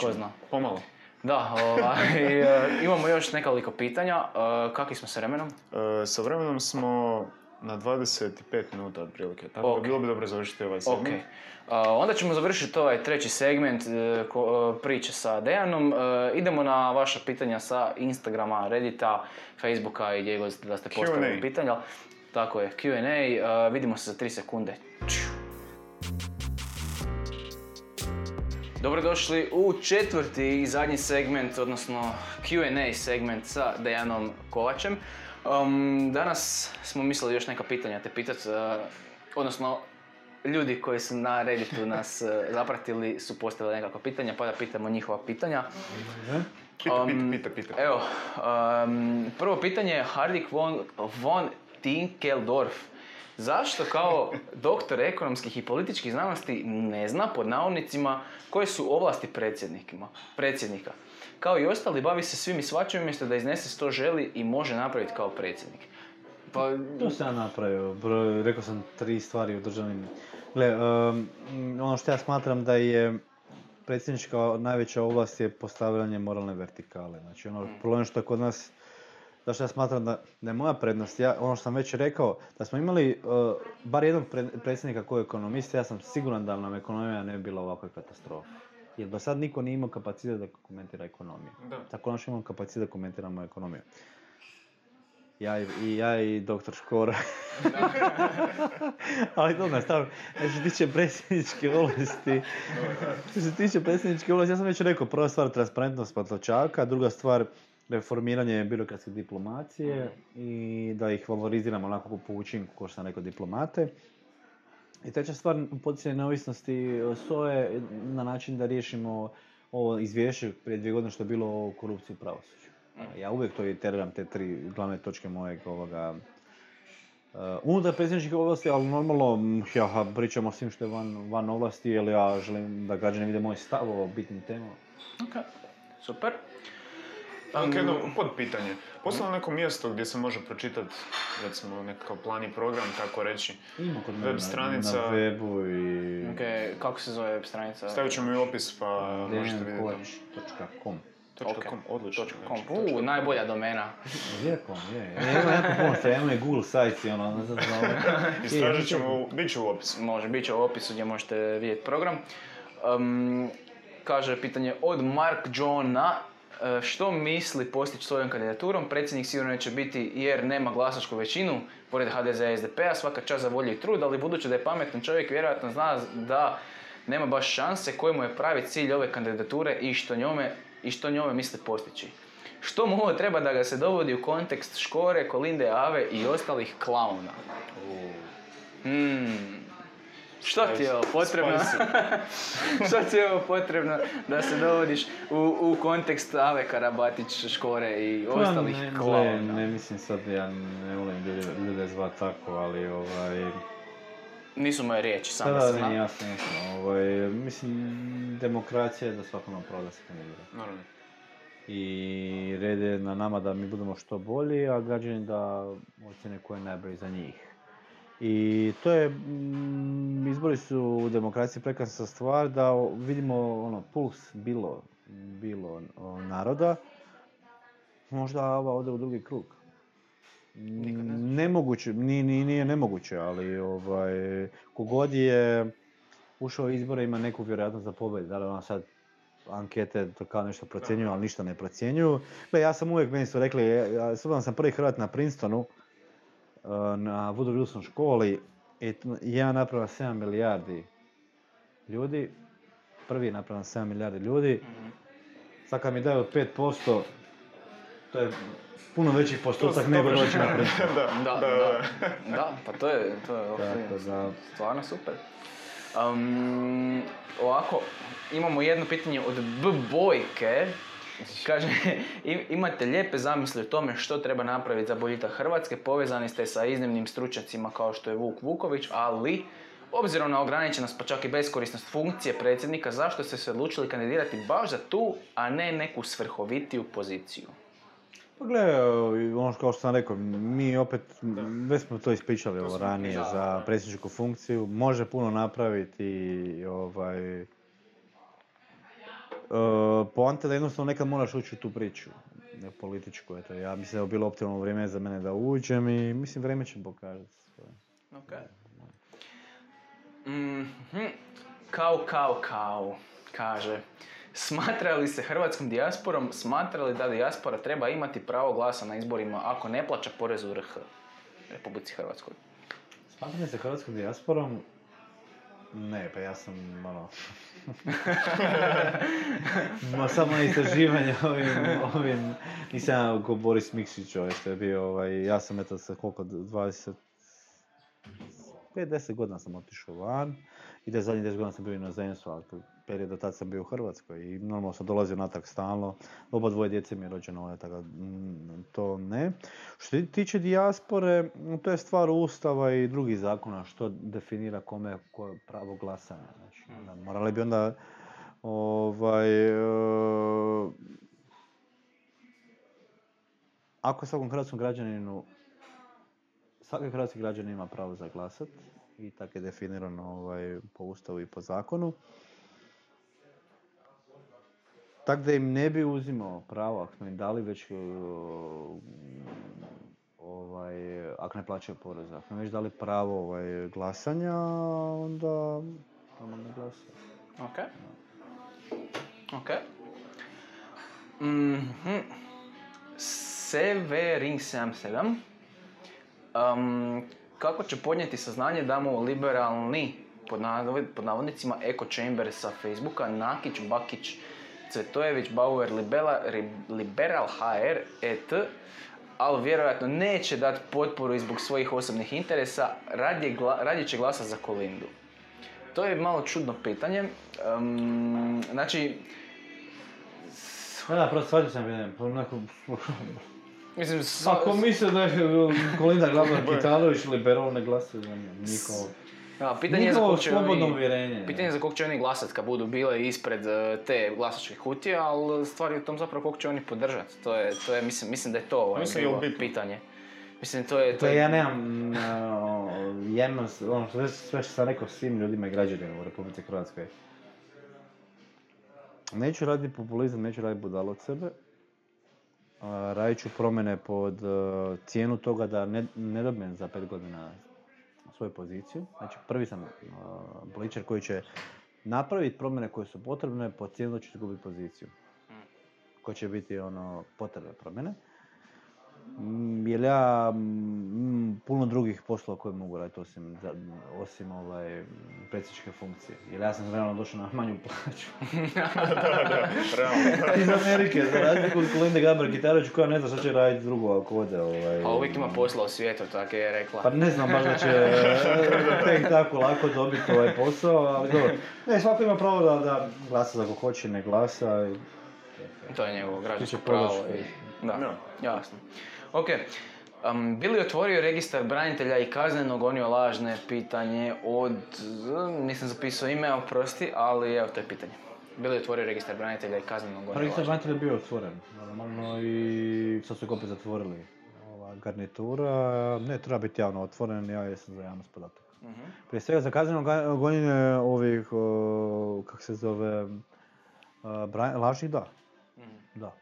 Ko zna. Pomalo. Da, ovaj, e, imamo još nekoliko pitanja. E, kakvi smo s vremenom? E, sa vremenom smo na 25 minuta otprilike, tako Ok. da bilo bi dobro završiti ovaj segment. Onda ćemo završiti ovaj treći segment ko- e, priče sa Dejanom. Idemo na vaša pitanja sa Instagrama, Reddita, Facebooka i gdje god da ste postavili pitanja. Tako je, Q&A. Vidimo se za 3 sekunde. Dobrodošli u četvrti i zadnji segment, odnosno Q&A segment sa Dejanom Kovačem. Um, danas smo mislili još neka pitanja te pitat, uh, odnosno ljudi koji su na Redditu nas uh, zapratili su postavili nekakva pitanja, pa da pitamo njihova pitanja. Pita, Um, pita, pita, pita. Evo, um, prvo pitanje je Hardik von, von Tinkeldorf. Zašto kao doktor ekonomskih i političkih znanosti ne zna pod navodnicima koje su ovlasti predsjednika? Kao i ostali bavi se svim i svačim umjesto da iznese što želi i može napraviti kao predsjednik. Pa, To sam ja napravio, rekao sam tri stvari u državnim... Gle, um, ono što ja smatram da je predsjednička najveća ovlast je postavljanje moralne vertikale. Znači ono, problem što kod nas, zašto ja smatram da, da je moja prednost, ja, ono što sam već rekao, da smo imali uh, bar jednog pre- predsjednika koji je ekonomist, ja sam siguran da nam ekonomija ne bi bila ovakva katastrofa. Jer do sad niko nije imao kapacitet da komentira ekonomiju. Da. Tako konačno imamo kapacitet da komentiramo ekonomiju. Ja i, i ja i doktor Škora. Ali to nastavim. Što se tiče predsjedničke ovlasti, što se tiče predsjedničke ovlasti, ja sam već rekao, prva stvar transparentnost Patlačaka, druga stvar reformiranje birokratske diplomacije i da ih valoriziramo onako po učinku, kao što sam rekao, diplomate. I treća stvar, poticanje neovisnosti SOE na način da riješimo ovo izvješće prije dvije godine što je bilo o korupciji u pravosuđu. Ja uvijek to iteriram, te tri glavne točke mojeg ovoga, uh, unutar predsjedničkih ovlasti, ali normalno ja pričam o svim što je van, van ovlasti, jer ja želim da građani vide moj stav o bitnim temama. ok, super. Ok, jedno podpitanje. Postoji li neko mjesto gdje se može pročitati, recimo, nekakav plan i program, tako reći? Ima kod Web stranica. Na webu i... ok, kako se zove web stranica? Stavit ćemo i opis, pa možete vidjeti Točka com, odlično. Com. znači, U, najbolja domena. Je. Ja imam jako puno imam i Google sites i ono, ne znam, Istražit ćemo, bit će u opisu. Može, bit će u opisu gdje možete vidjeti program. Um, kaže pitanje od Mark Johna. E, Što misli postići svojom kandidaturom? Predsjednik sigurno neće biti jer nema glasačku većinu, pored HDZ i SDP-a, svaka čast za volju i trud, ali budući da je pametan čovjek, vjerojatno zna da nema baš šanse koji mu je pravi cilj ove kandidature i što njome, i što njome misli postići. Što mu ovo treba da ga se dovodi u kontekst Škore, Kolinde, Ave i ostalih klauna? Što ti je ovo potrebno? Što ti je ovo potrebno da se dovodiš u, u kontekst Ave Karabatić, Škore i ostalih Pa ne, klauna? ne, ne mislim sad, ja ne volim ljude, ljude zvat tako, ali ovaj... Nisu moje riječi, sam Da, da, ne, jasno, jasno. Ovaj, mislim, demokracija je da svakom ima pravo da se kandidira. Naravno. I red je na nama da mi budemo što bolji, a građani da ocjene ko je najbolji za njih. I to je, mm, izbori su u demokraciji prekrasna stvar da vidimo ono, puls bilo, bilo o, naroda. Možda ova ode u drugi krug. Ne Nemoguće, ni, ni, nije nemoguće, ali ovaj, kogod je ušao u izbore ima neku vjerojatnost za pobjedu. Da li ona sad ankete to kao nešto procjenjuju, ali ništa ne procjenjuju. Gle, ja sam uvijek, meni su rekli, ja, s sam prvi Hrvat na Princetonu, na Woodrow Wilson školi, i jedan naprava 7 milijardi ljudi, prvi je napravan 7 milijardi ljudi, sad kad mi daju 5%, to je puno veći postotak To- nego doći na da, Da, da, da, da. da, pa to je, to je Tako da, stvarno super. Um, ovako, imamo jedno pitanje od B Bojke. Kaže, "I- imate lijepe zamisli o tome što treba napraviti za boljitak Hrvatske, povezani ste sa iznimnim stručnjacima kao što je Vuk Vuković, ali obzirom na ograničenost pa čak i beskorisnost funkcije predsjednika, zašto ste se odlučili kandidirati baš za tu, a ne neku svrhovitiju poziciju? Pa gledaj, ono kao što sam rekao, mi opet, već smo to ispričali ovo ranije da, za predsjedničku funkciju, može puno napraviti i ovaj... Uh, poanta da jednostavno nekad moraš ući u tu priču ne, političku, eto, ja mislim da je bilo optimalno vrijeme za mene da uđem i mislim vrijeme će pokazati. Ok. Mhm. Kao, kao, kao, kaže. Smatra li se hrvatskom dijasporom, smatra li da dijaspora treba imati pravo glasa na izborima ako ne plaća porez u RH, Republici Hrvatskoj? Smatram se hrvatskom dijasporom? Ne, pa ja sam, ono... Ma samo na istraživanje ovim, ovim... Nisam ja Boris Mikšić ovaj što je bio, ovaj, ja sam eto sa koliko, 20... 5-10 godina sam otišao van i da zadnjih 10 godina sam bio u inozemstvu, ali period do tad sam bio u Hrvatskoj i normalno sam dolazio natrag stalno. Oba dvoje djece mi je rođeno ovdje, tako mm, to ne. Što se tiče dijaspore, mm, to je stvar Ustava i drugih zakona što definira kome koje pravo glasanja. Znači, onda morali bi onda ovaj, e, ako svakom hrvatskom građaninu svaki hrvatski građanin ima pravo za glasat i tako je definirano ovaj, po ustavu i po zakonu. Tako da im ne bi uzimao pravo ako smo im dali već ovaj, ako ne plaćaju porez. Ako smo već dali pravo ovaj, glasanja, onda onda ne glasaju. Ok. Ok. Mhm. Severing77. Um, kako će podnijeti saznanje da mu liberalni, pod, navod- pod navodnicima, Echo Chamber sa Facebooka, Nakić, Bakić, Cvetojević, Bauer, Libela, Liberal HR, ET, ali vjerojatno neće dati potporu i zbog svojih osobnih interesa, radije, radije će glasa za Kolindu. To je malo čudno pitanje. Um, znači, Da, da, prosto svađao sam vidim, pa onako... mislim, s- Ako misle da je Kolinda Grabar Kitalović liberal, ne glasuje za nju. Njihovo, da, pitanje je za kog će slobodno oni, uvjerenje. pitanje je za kog će oni glasat kad budu bile ispred e, te glasačke kutije, ali stvar je u tom zapravo kog će oni podržati. To je, to je, mislim, mislim da je to ovaj, Mislim, bilo bitno? pitanje. Mislim, to je... To ja nemam uh, jedno, ono, sve, sve što sam rekao svim ljudima i građanima u Republici Hrvatskoj. Neću raditi populizam, neću raditi budalo od sebe. Radit ću promjene pod uh, cijenu toga da ne, ne dobijem za pet godina svoju poziciju. Znači prvi sam uh, političar koji će napraviti promjene koje su potrebne pod cijenu da ću izgubiti poziciju. Koje će biti ono potrebne promjene. Mm, Jer ja mm, puno drugih poslova koje mogu raditi osim, za- osim ovaj, predsjedničke funkcije. Jer ja sam realno došao na manju plaću. Realno. Iz Amerike, za razliku od Kolinde Gabar Kitarović koja ne zna šta će raditi drugo ako ode. Ovaj, Pa uvijek ima posla u svijetu, tako je rekla. Pa ne znam baš da će tek tako lako dobiti ovaj posao, ali dobro. Ne, svako ima pravo da, da glasa za ko hoće, ne glasa. i- To je njegovo građansko pravo. i- Da, Da. jasno. Ok. Um, bili otvorio registar branitelja i kazneno gonio lažne pitanje od... Nisam zapisao ime, oprosti, ali evo to je pitanje. Bili otvorio registar branitelja i kazneno gonio registar branitelja je bio otvoren, normalno i sad su ga opet zatvorili. Ova garnitura, ne treba biti javno otvoren, ja jesam za javnost podataka. Mhm. Prije svega za kazneno gonjenje ovih, o, kako se zove, bra- lažnih da. Da,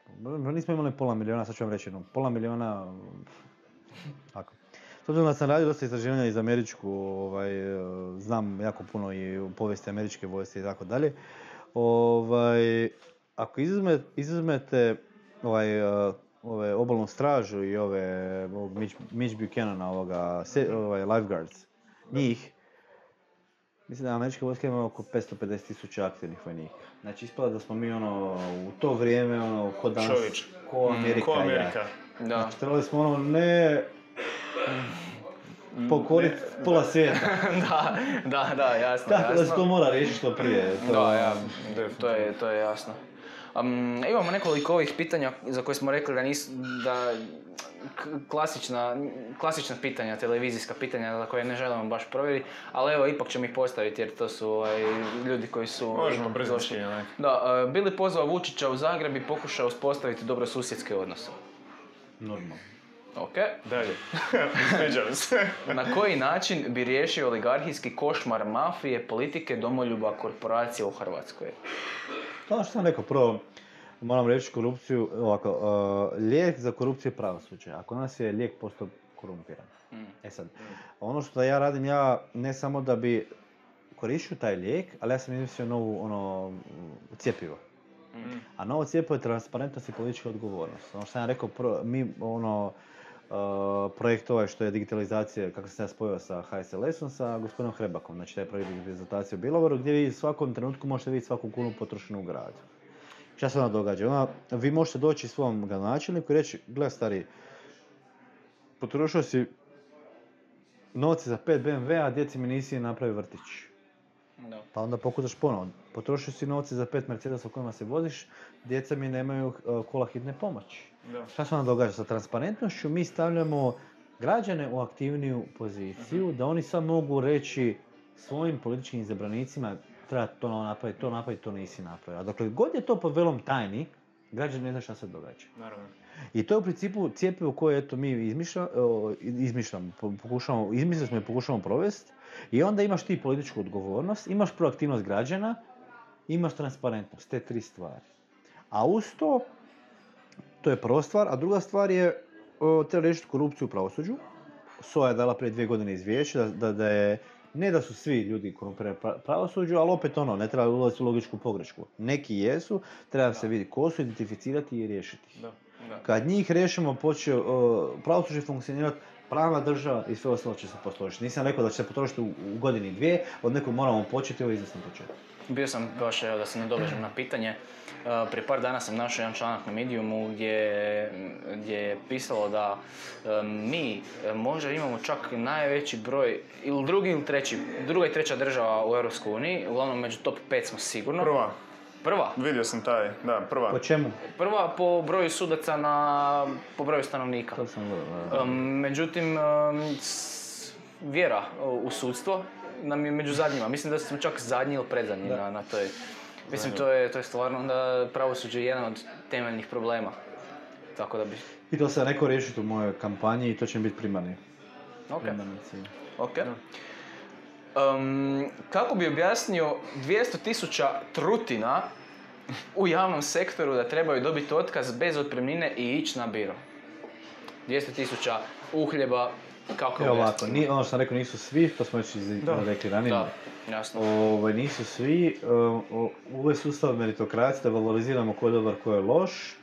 nismo imali pola miliona, sad ću vam reći jedno, pola miliona, tako. S obzirom da sam radio dosta istraživanja iz američku, ovaj, znam jako puno i povijesti američke vojske i tako dalje. Ovaj, ako izuzme, izuzmete ovaj, e, ove obalnu stražu i ove ovog Mitch, Mitch Buchanana, ovoga, se- ovaj, lifeguards, njih, Mislim da američka vojska ima oko 550 tisuća aktivnih vojnika. Znači ispada da smo mi ono, u to vrijeme ono, ko danas, Čovječ. ko Amerika. Ko ja. Da. Znači trebali smo ono ne pokorit pola svijeta. da, da, da, jasno, Tako da se to jasno. mora riješiti što prije. To, Da, ja, to je, to je jasno. Um, imamo nekoliko ovih pitanja za koje smo rekli da nisu, da k- klasična, klasična pitanja, televizijska pitanja za koje ne želimo baš provjeriti, ali evo ipak ćemo ih postaviti jer to su ovaj, ljudi koji su... Možemo brzo. Da, uh, bili pozvao Vučića u Zagreb i pokušao uspostaviti dobrosusjedske odnose. Normalno. Ok. Dalje. Sviđa mi se. Na koji način bi riješio oligarhijski košmar mafije, politike, domoljuba, korporacija u Hrvatskoj? To što sam rekao, prvo, moram reći korupciju, ovako, uh, lijek za korupciju je pravosuđe. Ako nas je lijek postao korumpiran. Mm. E sad, ono što ja radim, ja ne samo da bi koristio taj lijek, ali ja sam izmislio novu, ono, cjepivo. Mm. A novo cjepivo je transparentnost i politička odgovornost. Ono što sam ja rekao, pro- mi, ono, projekt ovaj što je digitalizacija, kako sam ja spojio sa HSLS-om, sa gospodinom Hrebakom, znači taj projekt digitalizacije u Bilovaru, gdje vi u svakom trenutku možete vidjeti svaku kunu potrošenu u gradu. Šta se onda događa? Onda vi možete doći svom gradonačelniku i reći, gle stari, potrošio si novce za 5 BMW, a djeci mi nisi napravio vrtić. Da. Pa onda pokušaš ponovo. Potrošio si novce za pet Mercedesa u kojima se voziš, djeca mi nemaju uh, kola hitne pomoći. Da. Šta se onda događa? Sa transparentnošću mi stavljamo građane u aktivniju poziciju, da oni sad mogu reći svojim političkim izabranicima treba to napraviti, to napraviti, to nisi napravio. A dokle god je to pod velom tajni, građani ne znaju šta se događa. Naravno. I to je u principu cijepivo koje eto mi o, izmišljamo, po- pokušavamo, izmislili smo i pokušavamo provesti. I onda imaš ti političku odgovornost, imaš proaktivnost građana, imaš transparentnost, te tri stvari. A uz to, to je prva stvar, a druga stvar je, treba riješiti korupciju u pravosuđu. SOA je dala prije dvije godine izvješće da, da, da je, ne da su svi ljudi korumpirani pravosuđu, ali opet ono, ne treba ulaziti u logičku pogrešku. Neki jesu, treba se vidjeti ko su, identificirati i riješiti. Da. Da. Kad njih riješimo, počne uh, pravosuđe funkcionirati, pravna država i sve ostalo će se posložiti. Nisam rekao da će se potrošiti u, u godini dvije, od nekog moramo početi, ovo je izvrstan početak. Bio sam baš, evo da se nadovežem na pitanje, uh, prije par dana sam našao jedan članak na Mediumu gdje, gdje je pisalo da um, mi uh, možda imamo čak najveći broj, ili drugi ili treći, druga i treća država u EU, uglavnom među top 5 smo sigurno. Prva. Prva. Vidio sam taj, da, prva. Po čemu? Prva po broju sudaca na, po broju stanovnika. To sam gledao, da. Um, međutim, um, vjera u- sudstvo nam je među zadnjima. Mislim da smo čak zadnji ili predzadnji na, na toj. Mislim, to je, to je stvarno onda pravosuđe je jedan od temeljnih problema. Tako da bi... I to sam rekao riješiti u mojoj kampanji i to će mi biti primarni. Ok, primarni cilj. ok. Um, kako bi objasnio 200 tisuća trutina u javnom sektoru da trebaju dobiti otkaz bez otpremnine i ići na biro? 200 tisuća uhljeba, kako Evo ovako, ni, ono što sam rekao nisu svi, to smo već iz- Da. rekli ranije. Da, jasno. Ovaj, nisu svi, uh, ovo je sustav meritokracije, da valoriziramo ko je dobar, ko je loš.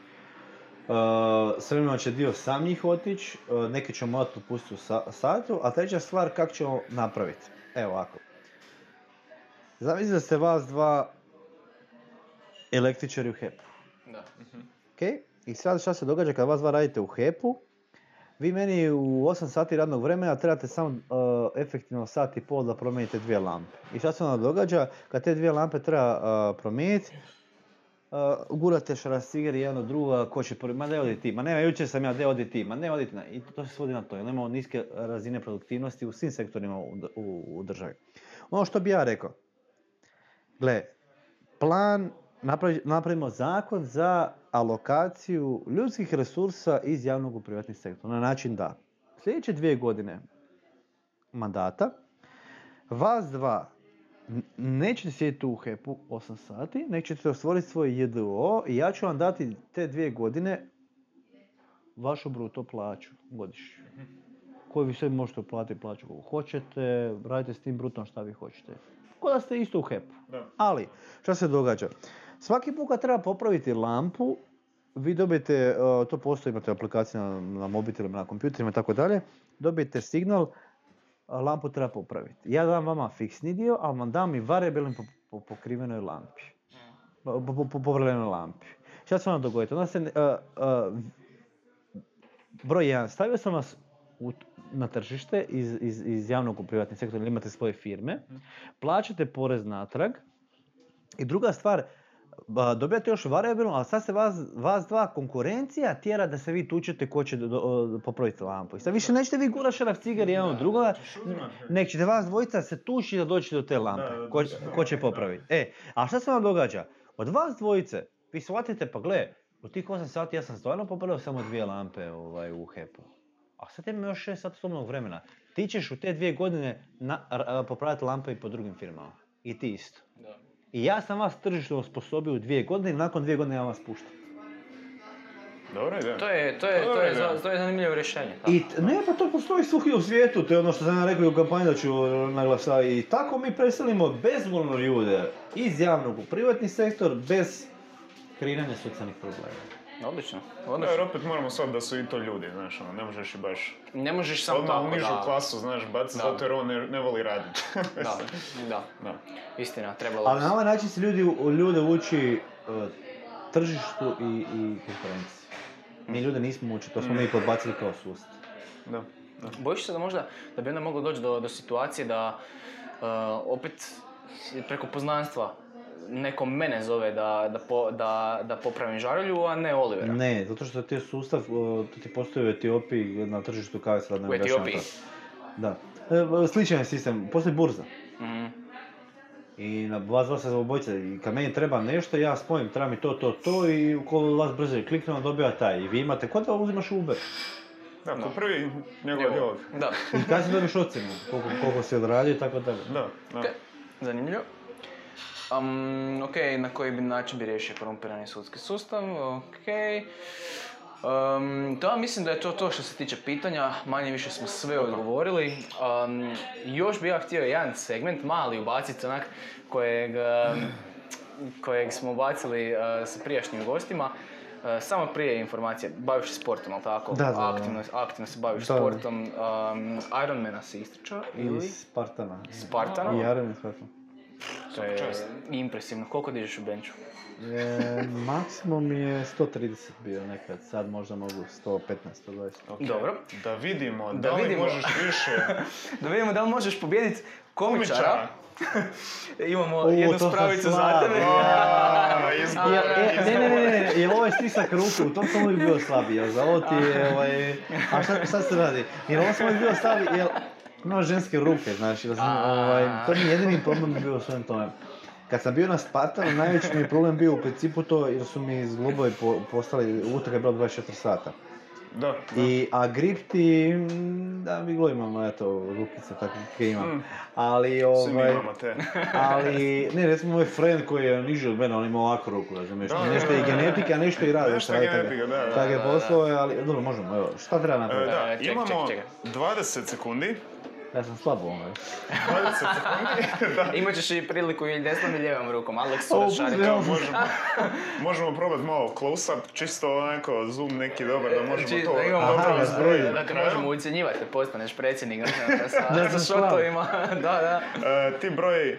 Uh, s vremenom će dio sam njih otići, uh, neki ćemo morati otpustiti u sa- satu, a treća stvar kako ćemo napraviti. Evo ovako. Zamislite da ste vas dva električari u HEP-u. Da. Ok? I sad šta se događa kad vas dva radite u HEP-u, vi meni u 8 sati radnog vremena trebate samo uh, efektivno sat i pol da promijenite dvije lampe. I šta se onda događa? Kad te dvije lampe treba uh, promijeniti, uh, gurate šarastigeri jedan od druga, ko će prvi, ma ne odi ti, ma nema, jučer sam ja, ne odi ti, ma ne odi ti, i to se svodi na to, jer imamo niske razine produktivnosti u svim sektorima u, u, u državi. Ono što bi ja rekao, gle, plan, napravi- napravimo zakon za alokaciju ljudskih resursa iz javnog u privatni sektor. Na način da sljedeće dvije godine mandata vas dva nećete sjediti u HEP-u 8 sati, nego ćete stvoriti svoj JDO i ja ću vam dati te dvije godine vašu bruto plaću godišnju. Koju vi sve možete uplatiti plaću koju hoćete, radite s tim brutom šta vi hoćete. Ko da ste isto u HEP-u. Da. Ali, šta se događa? Svaki put kad treba popraviti lampu, vi dobijete, to postoji, imate aplikacije na, na mobitelima, na kompjuterima i tako dalje, dobijete signal, lampu treba popraviti. Ja dam vama fiksni dio, ali vam dam i variabilni po, po pokrivenoj lampi. Po, po, po povrljenoj lampi. Šta se onda dogoditi? Onda se, uh, uh, broj jedan, stavio sam vas u, na tržište iz, iz, iz javnog u privatni sektor imate svoje firme, plaćate porez natrag i druga stvar, dobijate još variabilno, ali sad se vas, vas dva konkurencija tjera da se vi tučete ko će do- do- popraviti lampu. I sad više nećete vi gura šaraf cigar jedan od drugoga, nek ćete vas dvojica se tući da doći do te lampe. Ko, ko će popraviti. E, a šta se vam događa? Od vas dvojice, vi shvatite, pa gle, u tih 8 sati ja sam stvarno popravio samo dvije lampe ovaj, u HEP-u. A sad ima još 6 sati slobodnog vremena. Ti ćeš u te dvije godine na, popraviti lampe i po drugim firmama. I ti isto. Da. I ja sam vas tržišno osposobio u dvije godine i nakon dvije godine ja vas puštam. Ideja. To je, to je, to je, za- to je zanimljivo rješenje. I t- ne, pa to postoji svugdje u svijetu, to je ono što sam ja rekao i u kampanji da ću naglasati. I tako mi preselimo bezvoljno ljude iz javnog u privatni sektor bez kreiranja socijalnih problema. Odlično, Da, jer odlično. opet moramo shvatiti da su i to ljudi, znaš, ono, ne možeš i baš Ne možeš samo odmah tako, u nižu da. klasu, znaš, baciti Da. zato jer on ne, ne voli raditi. Da, da, da. istina, trebalo Ali na ovaj način se ljudi, ljude uči uh, tržištu i, i konkurenciji. Mi ljude nismo učili, to smo mi podbacili kao sustav. Da. da. Bojiš se da možda, da bi onda moglo doći do, do situacije da uh, opet preko poznanstva neko mene zove da, da, po, da, da popravim žarulju, a ne Olivera. Ne, zato što ti je sustav, uh, to ti postoji u Etiopiji na tržištu kave sad ne U Etiopiji? Da. E, sličan je sistem, postoji burza. Mhm. I na vas dva se obojice, i kad meni treba nešto, ja spojim, treba mi to, to, to i ukoliko vas klikne, on dobija taj. I vi imate, kod da uzimaš Uber. Da, prvi njegov Evo, djelog. Da, I kasnije dobiješ ocjenu, koliko, koliko si odradio i tako dalje. Da, da. Zanimljivo. Um, ok, na koji bi način bi riješio korumpirani sudski sustav, ok. Um, da, mislim da je to to što se tiče pitanja, manje više smo sve odgovorili. Um, još bi ja htio jedan segment mali ubaciti, onak, kojeg, kojeg smo ubacili uh, sa prijašnjim gostima. Uh, samo prije informacije, baviš se sportom, ali tako? Da, da, da. Aktivno, se baviš Da. sportom. Um, Ironmana si istričao ili? Spartana. Spartana? I iz Spartana. To je impresivno. Koliko dižeš u benču? E, maksimum je 130 bio nekad, sad možda mogu 115, 120. Ok. Dobro. Da vidimo, Da da, li vidimo. možeš više Da vidimo da li možeš pobijediti komičara. Imamo jednu to spravicu za tebe. E, ne, ne, ne, ne, jer ovo je stisak ruku, u tom sam uvijek bio slabiji, jer za ovo ti je, ovaj, a šta, šta se radi? Jer ovo sam uvijek bio slabiji, jer ima ženske ruke, znači, da sam, A. ovaj, to mi je jedini problem bio u svem tome. Kad sam bio na Spartanu, najveći mi je problem bio u principu to, jer su mi iz globovi po, postali, utrka je bila 24 sata. Da, da. I, a grip ti, mm, da, mi glo imamo, eto, rukice takve kakve imam. Mm. Ali, Svi ovaj, imamo te. ali, ne, recimo moj friend koji je niži od mene, on ima ovakvu ruku, razumiješ? Da, da, nešto je i genetika, nešto i radi. Nešto je genetika, da, da, Tak je poslove, ali, dobro, možemo, evo, šta treba E, napraviti? da, E, imamo ček, 20 sekundi. Ja sam slabo ovaj. 20 sekundi. da. Imat ćeš i priliku ili desnom i lijevom rukom. Alex O, Surašari. evo, Možemo, možemo probati malo close-up, čisto onako zoom neki dobar da možemo Či- to da imamo dobro Aha, izbrojiti da, te možemo ucjenjivati, da postaneš predsjednik sa, Da, sa šotovima. da, da. E, ti broj,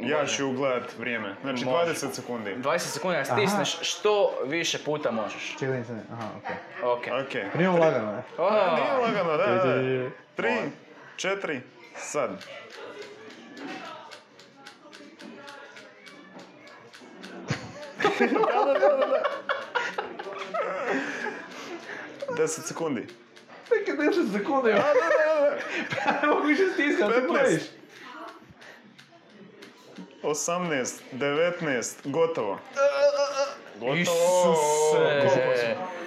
ja ću gledat vrijeme. Znači Može. 20 sekundi. 20 sekundi da stisneš što više puta možeš. Čekaj, aha, okej. Ok. Ok. Primamo lagano, je. O, Nije lagano, da, da. Čekaj, Tri, četiri, sad. da, da, da, da, da. 10 sekundi. Čekaj, 10 sekundi, Da, da, da, da. ne mogu više stiskati, ti 15. brojiš. 18, 19, gotovo. Gotovo. Isuse. Smo?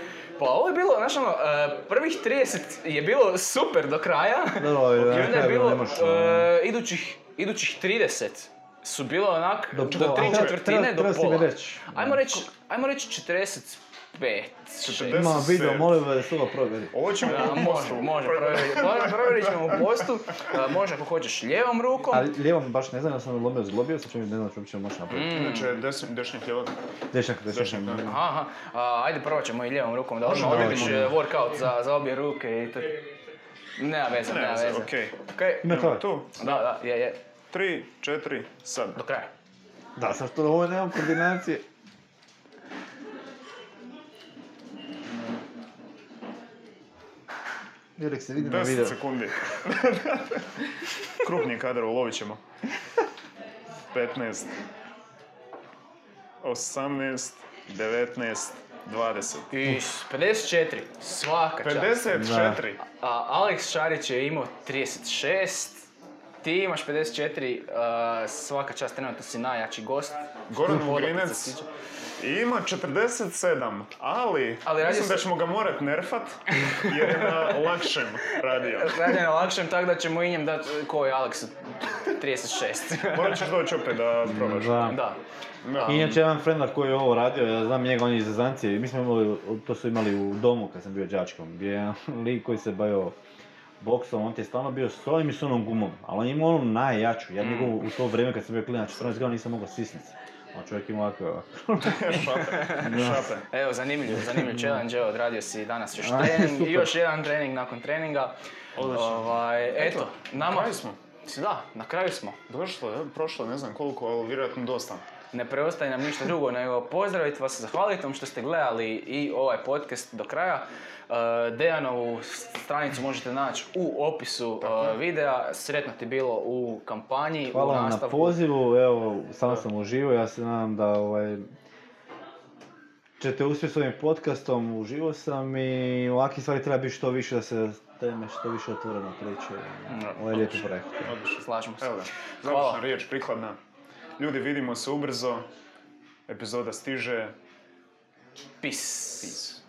Pa ovo je bilo, znaš ono, e, prvih 30 je bilo super do kraja. Dobro, I na onda je bilo, e, idućih, idućih 30 su bilo onak do, pola. tri četvrtine do pola. reći. Ajmo reći, ajmo reći 45. 40. Imam video, molim vas da se ovo provjeri. Ovo ćemo Da, može, može, provjerit, provjerit- ćemo u postu. Može ako hoćeš lijevom rukom. Ali lijevom baš ne znam, ja sam lomio zglobio, sad ću mi ne znam što ćemo moći napraviti. Mm. Inače, desni. Dešnjak, dešnjak. Dešnjak, da. Aha, aha. A, ajde probat ćemo i lijevom rukom da odmah možemo. e, workout za, za obje ruke i to. Nema veze, nema veze. okej. Okej. Ima to. Tu, Da, da, je, je. tri, četiri, sad. Do kraja. Da, sa što ovo nemam koordinacije. Jurek se vidi na 10 video. sekundi. Krupni kadar ulovit ćemo. 15, 18, 19, 20. I 54, svaka čast. 54. A, Alex Šarić je imao 36, ti imaš 54, a, svaka čast, trenutno si najjači gost. Goran Vugrinec. Ima 47, ali, Ali mislim se- da ćemo ga morat nerfat, jer je na lakšem radio. Radi na lakšem, tako da ćemo i njem dati, ko je Alex, 36. Morat ćeš doći opet da probaš. Da. da. Da. I Inače, jedan frenda koji je ovo radio, ja znam njega, on je iz Zazancije, mi smo imali, to su imali u domu kad sam bio đačkom, gdje je jedan lik koji se bavio boksom, on ti je stalno bio s ovim i s onom gumom, ali on je imao onu najjaču, ja njegovu u to vrijeme kad sam bio klinac, 14 godina nisam mogao stisnici. A čovjek ima ovako, Šape. Šape. Evo, zanimljiv, zanimljiv challenge, evo, odradio si danas još trening, i još jedan trening nakon treninga. Ovaj, eto, nama... kraju smo. Da, na kraju smo. Došlo je, prošlo ne znam koliko, ali vjerojatno dosta. Ne preostaje nam ništa drugo nego pozdraviti vas, zahvaliti vam što ste gledali i ovaj podcast do kraja. E, Dejanovu stranicu možete naći u opisu e, videa. Sretno ti bilo u kampanji, u hvala vam na nastavku. pozivu, evo, sam sam uživo, ja se nadam da ovaj, ćete uspjeti s ovim podcastom, uživo sam i ovakvih stvari treba biti što više da se teme što više otvoreno priče. Ovo je lijepi projekt. Odlično. Slažemo se. Evo završna riječ, prikladna. Ljudi, vidimo se ubrzo. Epizoda stiže. Peace. Peace.